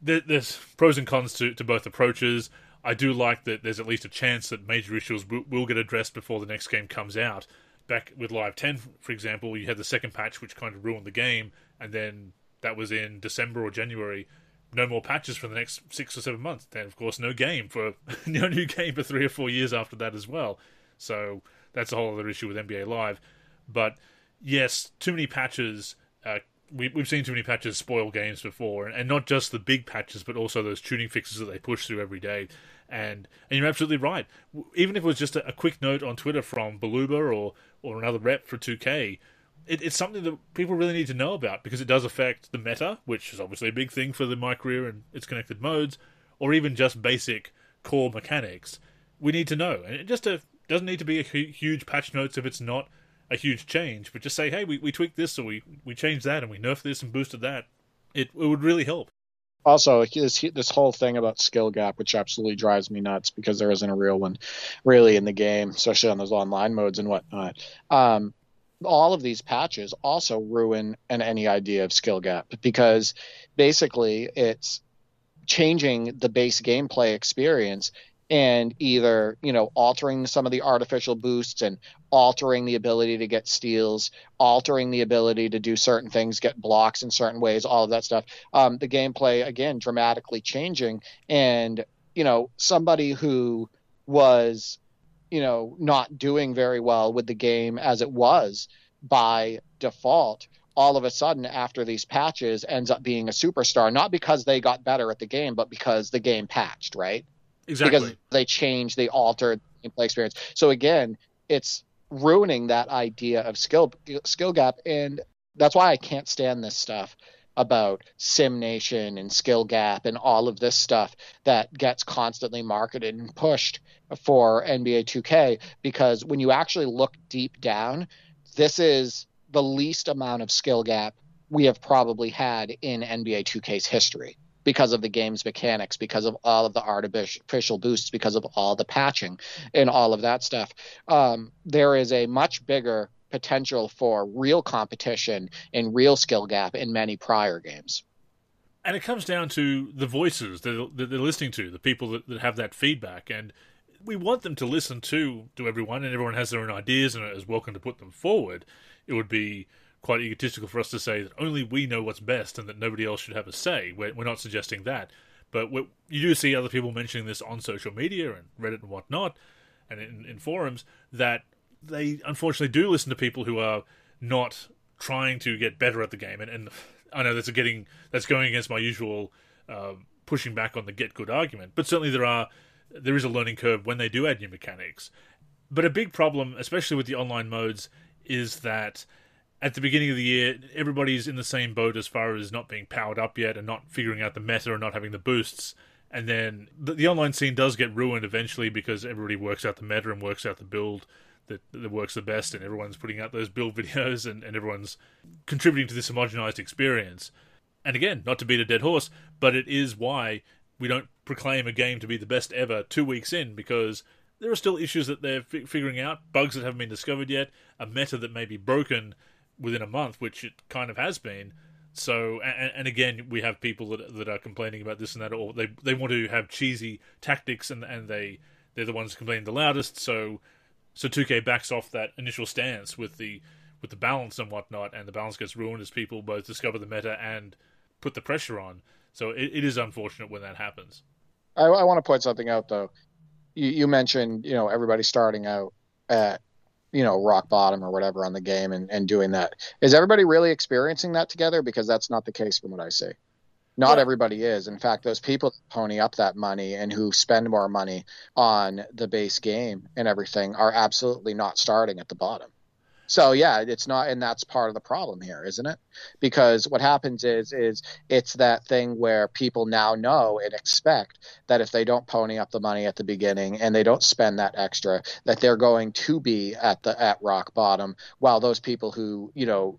there's pros and cons to, to both approaches. I do like that there's at least a chance that major issues will, will get addressed before the next game comes out. Back with Live 10, for example, you had the second patch, which kind of ruined the game, and then that was in December or January no more patches for the next six or seven months. Then, of course, no game for no new game for three or four years after that as well. So that's a whole other issue with NBA Live. But yes, too many patches uh, we, we've seen too many patches spoil games before, and, and not just the big patches, but also those tuning fixes that they push through every day. And and you're absolutely right. Even if it was just a, a quick note on Twitter from Beluba or or another rep for 2K, it, it's something that people really need to know about because it does affect the meta, which is obviously a big thing for the Career and its connected modes, or even just basic core mechanics. We need to know, and it just a, doesn't need to be a huge patch notes if it's not a huge change, but just say, hey, we, we tweaked this or we, we changed that and we nerfed this and boosted that. It, it would really help. Also, this, this whole thing about skill gap, which absolutely drives me nuts because there isn't a real one really in the game, especially on those online modes and whatnot. Um, all of these patches also ruin an, any idea of skill gap because basically it's changing the base gameplay experience and either you know altering some of the artificial boosts and altering the ability to get steals altering the ability to do certain things get blocks in certain ways all of that stuff. Um, the gameplay again dramatically changing. And you know somebody who was you know not doing very well with the game as it was by default all of a sudden after these patches ends up being a superstar not because they got better at the game but because the game patched right? Exactly. because they changed they altered the play experience. So again it's ruining that idea of skill skill gap. And that's why i can't stand this stuff about sim nation and skill gap and all of this stuff that gets constantly marketed and pushed for nba 2k because when you actually look deep down this is the least amount of skill gap we have probably had in NBA 2K's history because of the game's mechanics, because of all of the artificial boosts, because of all the patching and all of that stuff. Um, there is a much bigger potential for real competition and real skill gap in many prior games. And it comes down to the voices that they're listening to, the people that, that have that feedback. And we want them to listen to to everyone, and everyone has their own ideas and is welcome to put them forward. It would be quite egotistical for us to say that only we know what's best and that nobody else should have a say. We're, we're not suggesting that, but you do see other people mentioning this on social media and Reddit and whatnot, and in, in forums that they unfortunately do listen to people who are not trying to get better at the game. And, and I know that's getting that's going against my usual uh, pushing back on the get good argument, but certainly there are there is a learning curve when they do add new mechanics. But a big problem, especially with the online modes, is that at the beginning of the year, everybody's in the same boat as far as not being powered up yet and not figuring out the meta and not having the boosts. And then the, the online scene does get ruined eventually because everybody works out the meta and works out the build that, that works the best, and everyone's putting out those build videos and, and everyone's contributing to this homogenized experience. And again, not to beat a dead horse, but it is why we don't proclaim a game to be the best ever two weeks in because there are still issues that they're figuring out, bugs that haven't been discovered yet, a meta that may be broken within a month, which it kind of has been. So, and, and, again, we have people that that are complaining about this and that, or they they want to have cheesy tactics, and and they they're the ones complaining the loudest. So, so 2K backs off that initial stance with the with the balance and whatnot, and the balance gets ruined as people both discover the meta and put the pressure on. So it, it is unfortunate when that happens. I, I want to point something out though. You, you mentioned you know everybody starting out at you know rock bottom or whatever on the game and, and doing that. Is everybody really experiencing that together? Because that's not the case from what I see. Not yeah. everybody is. In fact, those people that pony up that money and who spend more money on the base game and everything are absolutely not starting at the bottom. So yeah, it's not, and that's part of the problem here, isn't it? Because what happens is, is it's that thing where people now know and expect that if they don't pony up the money at the beginning and they don't spend that extra, that they're going to be at the at rock bottom. While those people who, you know,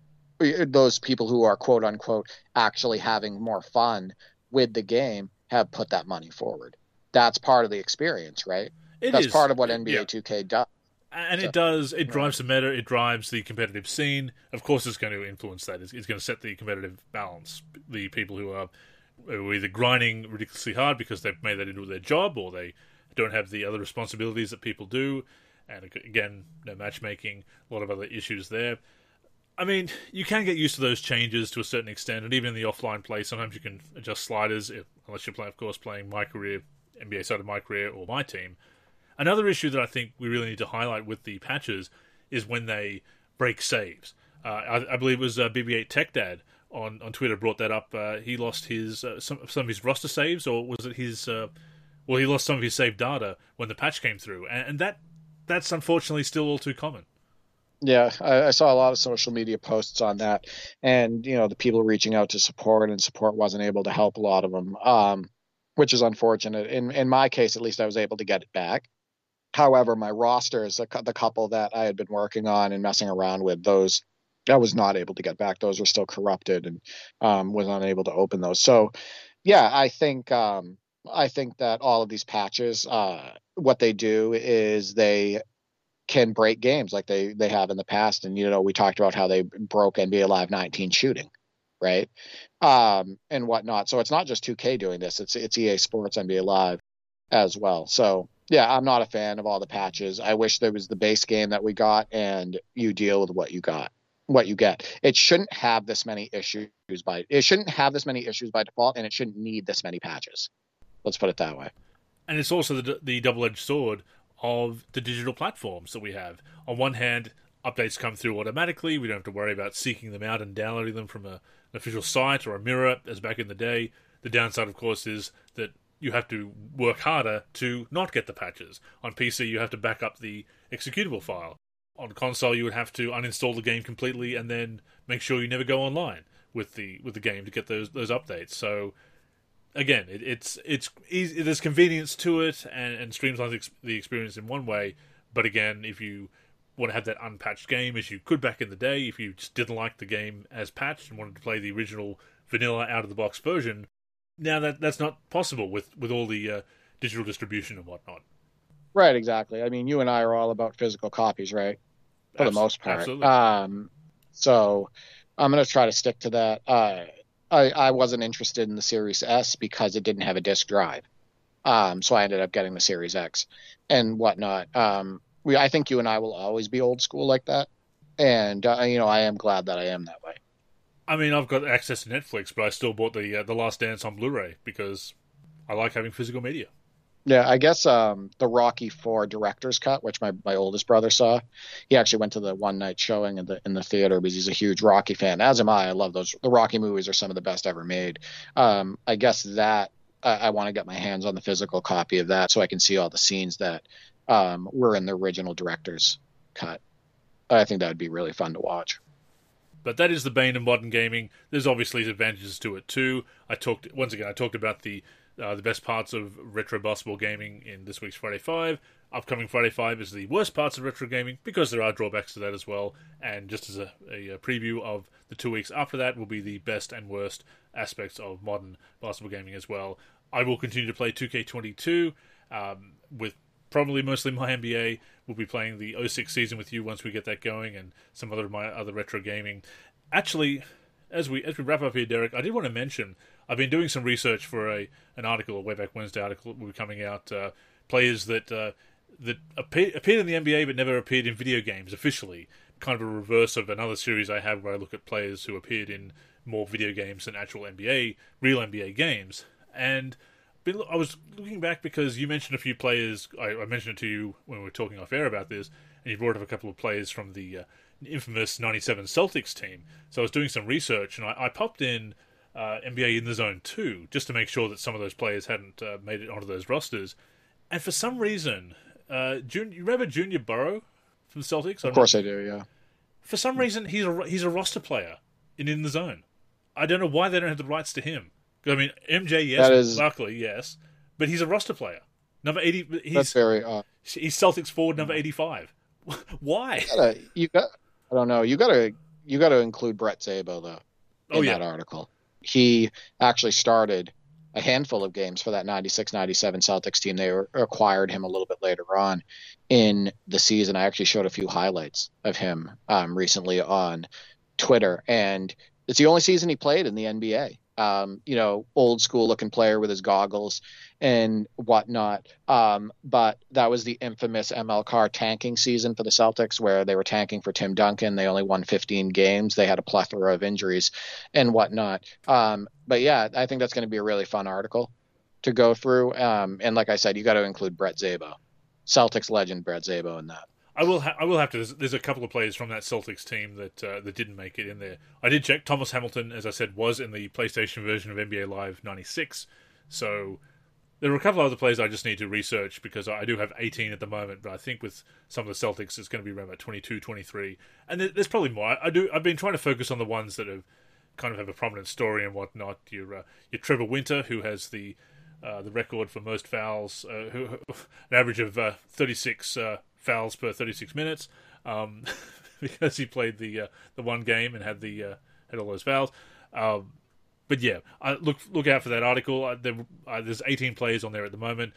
those people who are quote unquote actually having more fun with the game have put that money forward. That's part of the experience, right? It That's is. part of what NBA yeah. 2K does and it does it drives the meta it drives the competitive scene of course it's going to influence that it's, it's going to set the competitive balance the people who are, are either grinding ridiculously hard because they've made that into their job or they don't have the other responsibilities that people do and again no matchmaking a lot of other issues there I mean, you can get used to those changes to a certain extent, and even in the offline play, sometimes you can adjust sliders, if, unless you're playing, of course, playing my career, NBA side of my career, or my team. Another issue that I think we really need to highlight with the patches is when they break saves. Uh, I, I, believe it was uh, BB8 Tech Dad on, on Twitter brought that up. Uh, he lost his uh, some some of his roster saves, or was it his? Uh, well, he lost some of his save data when the patch came through, and, and that that's unfortunately still all too common. Yeah, I, I, saw a lot of social media posts on that, and you know the people reaching out to support and support wasn't able to help a lot of them, um, which is unfortunate. In in my case, at least, I was able to get it back. However, my rosters, the couple that I had been working on and messing around with, those I was not able to get back. Those were still corrupted, and um, was unable to open those. So, yeah, I think um, I think that all of these patches, uh, what they do is they can break games like they they have in the past. And you know, we talked about how they broke NBA Live 19 shooting, right? Um, and whatnot. So it's not just 2K doing this; it's it's EA Sports NBA Live as well. So yeah, I'm not a fan of all the patches. I wish there was the base game that we got, and you deal with what you got, what you get. It shouldn't have this many issues by it shouldn't have this many issues by default, and it shouldn't need this many patches. Let's put it that way. And it's also the, the double edged sword of the digital platforms that we have. On one hand, updates come through automatically. We don't have to worry about seeking them out and downloading them from a, an official site or a mirror, as back in the day. The downside, of course, is that you have to work harder to not get the patches. On PC, you have to back up the executable file. On console, you would have to uninstall the game completely and then make sure you never go online with the with the game to get those those updates. So again, it, it's it's easy, there's convenience to it and, and streamlines the experience in one way. But again, if you want to have that unpatched game as you could back in the day, if you just didn't like the game as patched and wanted to play the original vanilla out of the box version, now that that's not possible with with all the uh, digital distribution and whatnot. Right, exactly. I mean, you and I are all about physical copies, right? For the most part. Absolutely. Um, so I'm going to try to stick to that. Uh, I, I wasn't interested in the Series S because it didn't have a disk drive. Um, so I ended up getting the Series X and whatnot. Um, we, I think you and I will always be old school like that, and uh, you know I am glad that I am that way. I mean, I've got access to Netflix, but I still bought the uh, the Last Dance on Blu-ray because I like having physical media. Yeah, I guess um, the Rocky Four director's cut, which my, my oldest brother saw, he actually went to the one night showing in the in the theater because he's a huge Rocky fan. As am I. I love those. The Rocky movies are some of the best ever made. Um, I guess that I, I want to get my hands on the physical copy of that so I can see all the scenes that um, were in the original director's cut. I think that would be really fun to watch. But that is the bane of modern gaming. There's obviously advantages to it too. I talked once again. I talked about the uh, the best parts of retro basketball gaming in this week's Friday Five. Upcoming Friday Five is the worst parts of retro gaming because there are drawbacks to that as well. And just as a, a, preview of the two weeks after that, will be the best and worst aspects of modern basketball gaming as well. I will continue to play 2K22 um, with probably mostly my NBA. We'll be playing the 06 season with you once we get that going, and some other of my other retro gaming. Actually, as we as we wrap up here, Derek, I did want to mention I've been doing some research for a an article, a Wayback Wednesday article that will be coming out. Uh, players that uh, that appear, appeared in the NBA but never appeared in video games officially. Kind of a reverse of another series I have where I look at players who appeared in more video games than actual NBA, real NBA games. And I was looking back because you mentioned a few players. I, I, mentioned it to you when we were talking off air about this, and you brought up a couple of players from the uh, infamous '97 Celtics team. So I was doing some research, and I, I popped in uh, NBA in the Zone 2, just to make sure that some of those players hadn't uh, made it onto those rosters. And for some reason, uh, Jun- you remember Junior Burrough from Celtics? Of course I do, yeah. For some reason, he's a, he's a roster player in In the Zone. I don't know why they don't have the rights to him. I mean, MJ, yes, is... Barkley, yes, but he's a roster player. Number 80. He's, That's very odd. He's Celtics forward number 85. why? You, gotta, you got, I don't know. You got to you got to include Brett Szabo, though, in oh, yeah. that article he actually started a handful of games for that 96 97 Celtics team. They acquired him a little bit later on in the season. I actually showed a few highlights of him um, recently on Twitter, and it's the only season he played in the NBA um, you know, old school looking player with his goggles and whatnot. Um, but that was the infamous ML Carr tanking season for the Celtics, where they were tanking for Tim Duncan. They only won 15 games. They had a plethora of injuries and whatnot. Um, but yeah, I think that's going to be a really fun article to go through. Um, and like I said, you got to include Brett Szabo, Celtics legend Brett Szabo, in that. I will. Ha- I will have to. There's, there's, a couple of players from that Celtics team that uh, that didn't make it in there. I did check. Thomas Hamilton, as I said, was in the PlayStation version of NBA Live '96. So there are a couple of other players I just need to research because I do have 18 at the moment, but I think with some of the Celtics, it's going to be around about 22, 23, and there's probably more. I do. I've been trying to focus on the ones that have kind of have a prominent story and whatnot. Your uh, your Trevor Winter, who has the uh, the record for most fouls, uh, who, an average of uh, 36 uh, fouls per 36 minutes, um, because he played the uh, the one game and had the had all those fouls. Um, but yeah, look look out for that article. There, there's 18 players on there at the moment.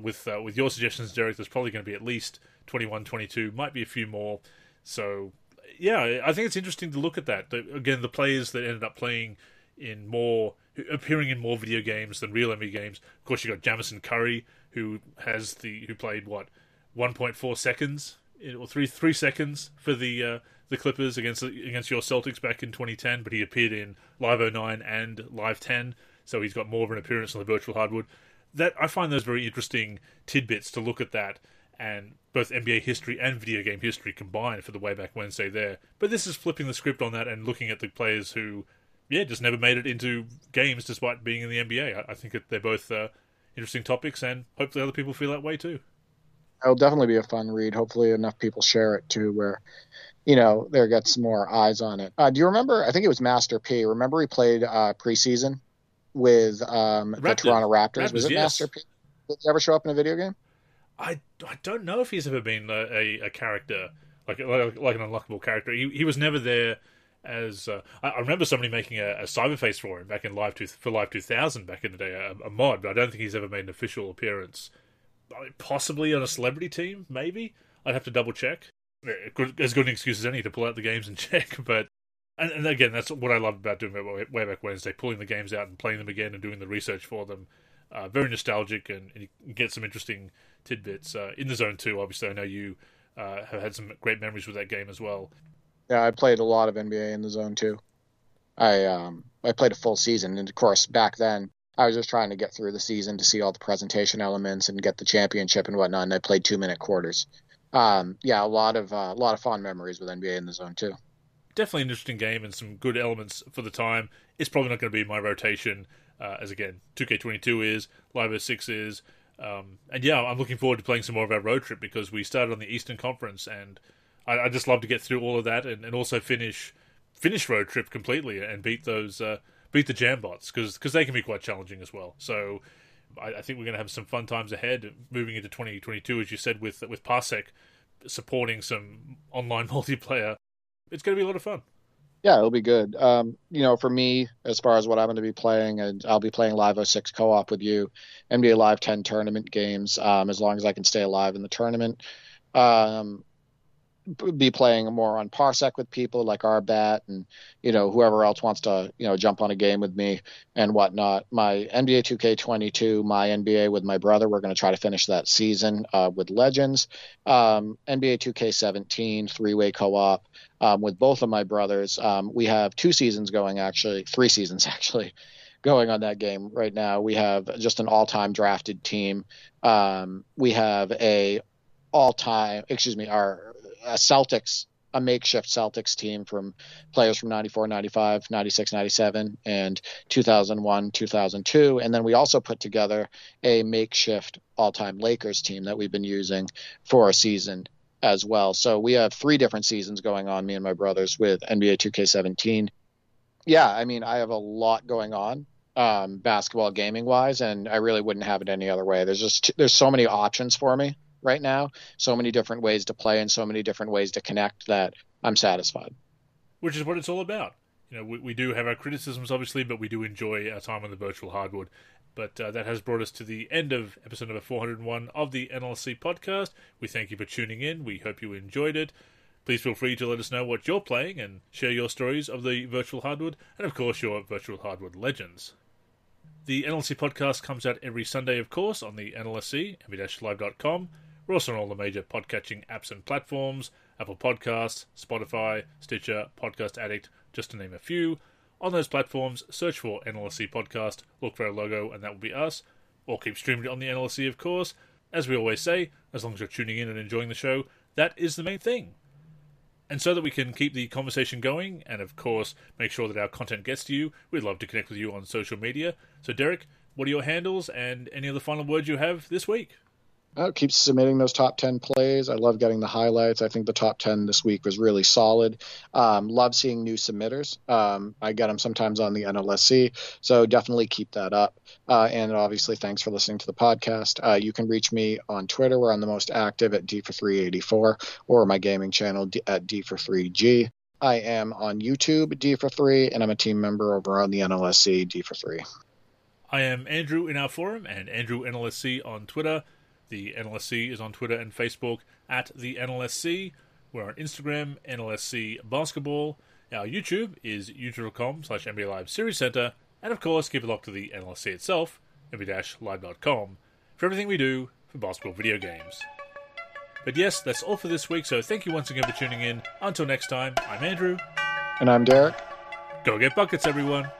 with with your suggestions, Derek, there's probably going to be at least 21, 22, might be a few more. So yeah, I think it's interesting to look at that. Again, the players that ended up playing in more, appearing in more video games than real NBA games. Of course, you got JamesOn Curry, who has the who played what 1.4 seconds or three three seconds for the uh, the Clippers against against your Celtics back in 2010, but he appeared in Live 09 and Live 10, so he's got more of an appearance on the virtual hardwood. That I find those very interesting tidbits to look at that and both NBA history and video game history combined for the way back Wednesday there. But this is flipping the script on that and looking at the players who, yeah, just never made it into games despite being in the NBA. I, I think they're both uh, interesting topics, and hopefully other people feel that way too. It'll definitely be a fun read. Hopefully enough people share it too, where you know there gets more eyes on it. Uh, do you remember? I think it was Master P. Remember he played uh, preseason with um, the Toronto Raptors. Raptors was it yes. Master P? Did he ever show up in a video game? I, I don't know if he's ever been a, a, a character like, like like an unlockable character. He he was never there as uh, I, I, remember somebody making a, a cyberface for him back in live two, for live 2000 back in the day a, a, mod but i don't think he's ever made an official appearance possibly on a celebrity team maybe i'd have to double check as good an excuse as any to pull out the games and check but and, and again that's what i love about doing it way back wednesday pulling the games out and playing them again and doing the research for them uh, very nostalgic and, and, you get some interesting tidbits. Uh, in the zone too, obviously, I know you uh, have had some great memories with that game as well. Yeah, I played a lot of NBA in the zone too. I um, I played a full season, and of course, back then I was just trying to get through the season to see all the presentation elements and get the championship and whatnot. And I played two minute quarters. Um, yeah, a lot of uh, a lot of fond memories with NBA in the zone too. Definitely an interesting game and some good elements for the time. It's probably not going to be my rotation, uh, as again, 2K22 is, Live 06 is, um, and yeah, I'm looking forward to playing some more of our road trip because we started on the Eastern Conference, and I, I just love to get through all of that and, and also finish finish road trip completely and beat those uh, beat the jam bots because they can be quite challenging as well. So I, I think we're going to have some fun times ahead moving into 2022, as you said with with Parsec supporting some online multiplayer. It's going to be a lot of fun yeah, it'll be good. Um, you know, for me, as far as what I'm going to be playing, and I'll be playing Live 06 co-op with you, NBA Live 10 tournament games, um, as long as I can stay alive in the tournament. Um, be playing more on Parsec with people like Arbat and you know whoever else wants to you know jump on a game with me and whatnot. My NBA 2K22, my NBA with my brother, we're going to try to finish that season uh, with Legends. Um, NBA 2K17 three-way co-op um, with both of my brothers. Um, we have two seasons going actually, three seasons actually going on that game right now. We have just an all-time drafted team. Um, we have a all-time, excuse me, our a Celtics, a makeshift Celtics team from players from 94, 95, 96, 97, and 2001, 2002. And then we also put together a makeshift all time Lakers team that we've been using for a season as well. So we have three different seasons going on, me and my brothers, with NBA 2K17. Yeah, I mean, I have a lot going on um, basketball gaming wise, and I really wouldn't have it any other way. There's just there's so many options for me right now. So many different ways to play and so many different ways to connect that I'm satisfied. Which is what it's all about. You know, we, we do have our criticisms, obviously, but we do enjoy our time on the virtual hardwood. But uh, that has brought us to the end of episode number 401 of the NLSC podcast. We thank you for tuning in. We hope you enjoyed it. Please feel free to let us know what you're playing and share your stories of the virtual hardwood and, of course, your virtual hardwood legends. The NLSC podcast comes out every Sunday, of course, on the NLSC, nba-live.com, we're also on all the major podcatching apps and platforms Apple Podcasts, Spotify, Stitcher, Podcast Addict, just to name a few. On those platforms, search for NLSC Podcast, look for our logo, and that will be us. Or keep streaming it on the NLSC, of course. As we always say, as long as you're tuning in and enjoying the show, That is the main thing. And so that we can keep the conversation going and, of course, make sure that our content gets to you, we'd love to connect with you on social media. So, Derek, what are your handles and any other final words you have this week? Oh, keep submitting those top 10 plays. I love getting the highlights. I think the top 10 this week was really solid. Um, love seeing new submitters. Um, I get them sometimes on the NLSC, so definitely keep that up. Uh, and obviously, thanks for listening to the podcast. Uh, you can reach me on Twitter, where I'm the most active at D for 384, or my gaming channel at D for 3G. I am on YouTube, D for 3, and I'm a team member over on the NLSC, D for 3. I am Andrew in our forum and Andrew NLSC on Twitter. The NLSC is on Twitter and Facebook at the NLSC. We're on Instagram, NLSC Basketball. Our YouTube is youtube.com slash NBA Live Series Center. And of course, keep it locked to the NLSC itself, nba-live.com, for everything we do for basketball video games. But yes, that's all for this week, so thank you once again for tuning in. Until next time, I'm Andrew. And I'm Derek. Go get buckets, everyone.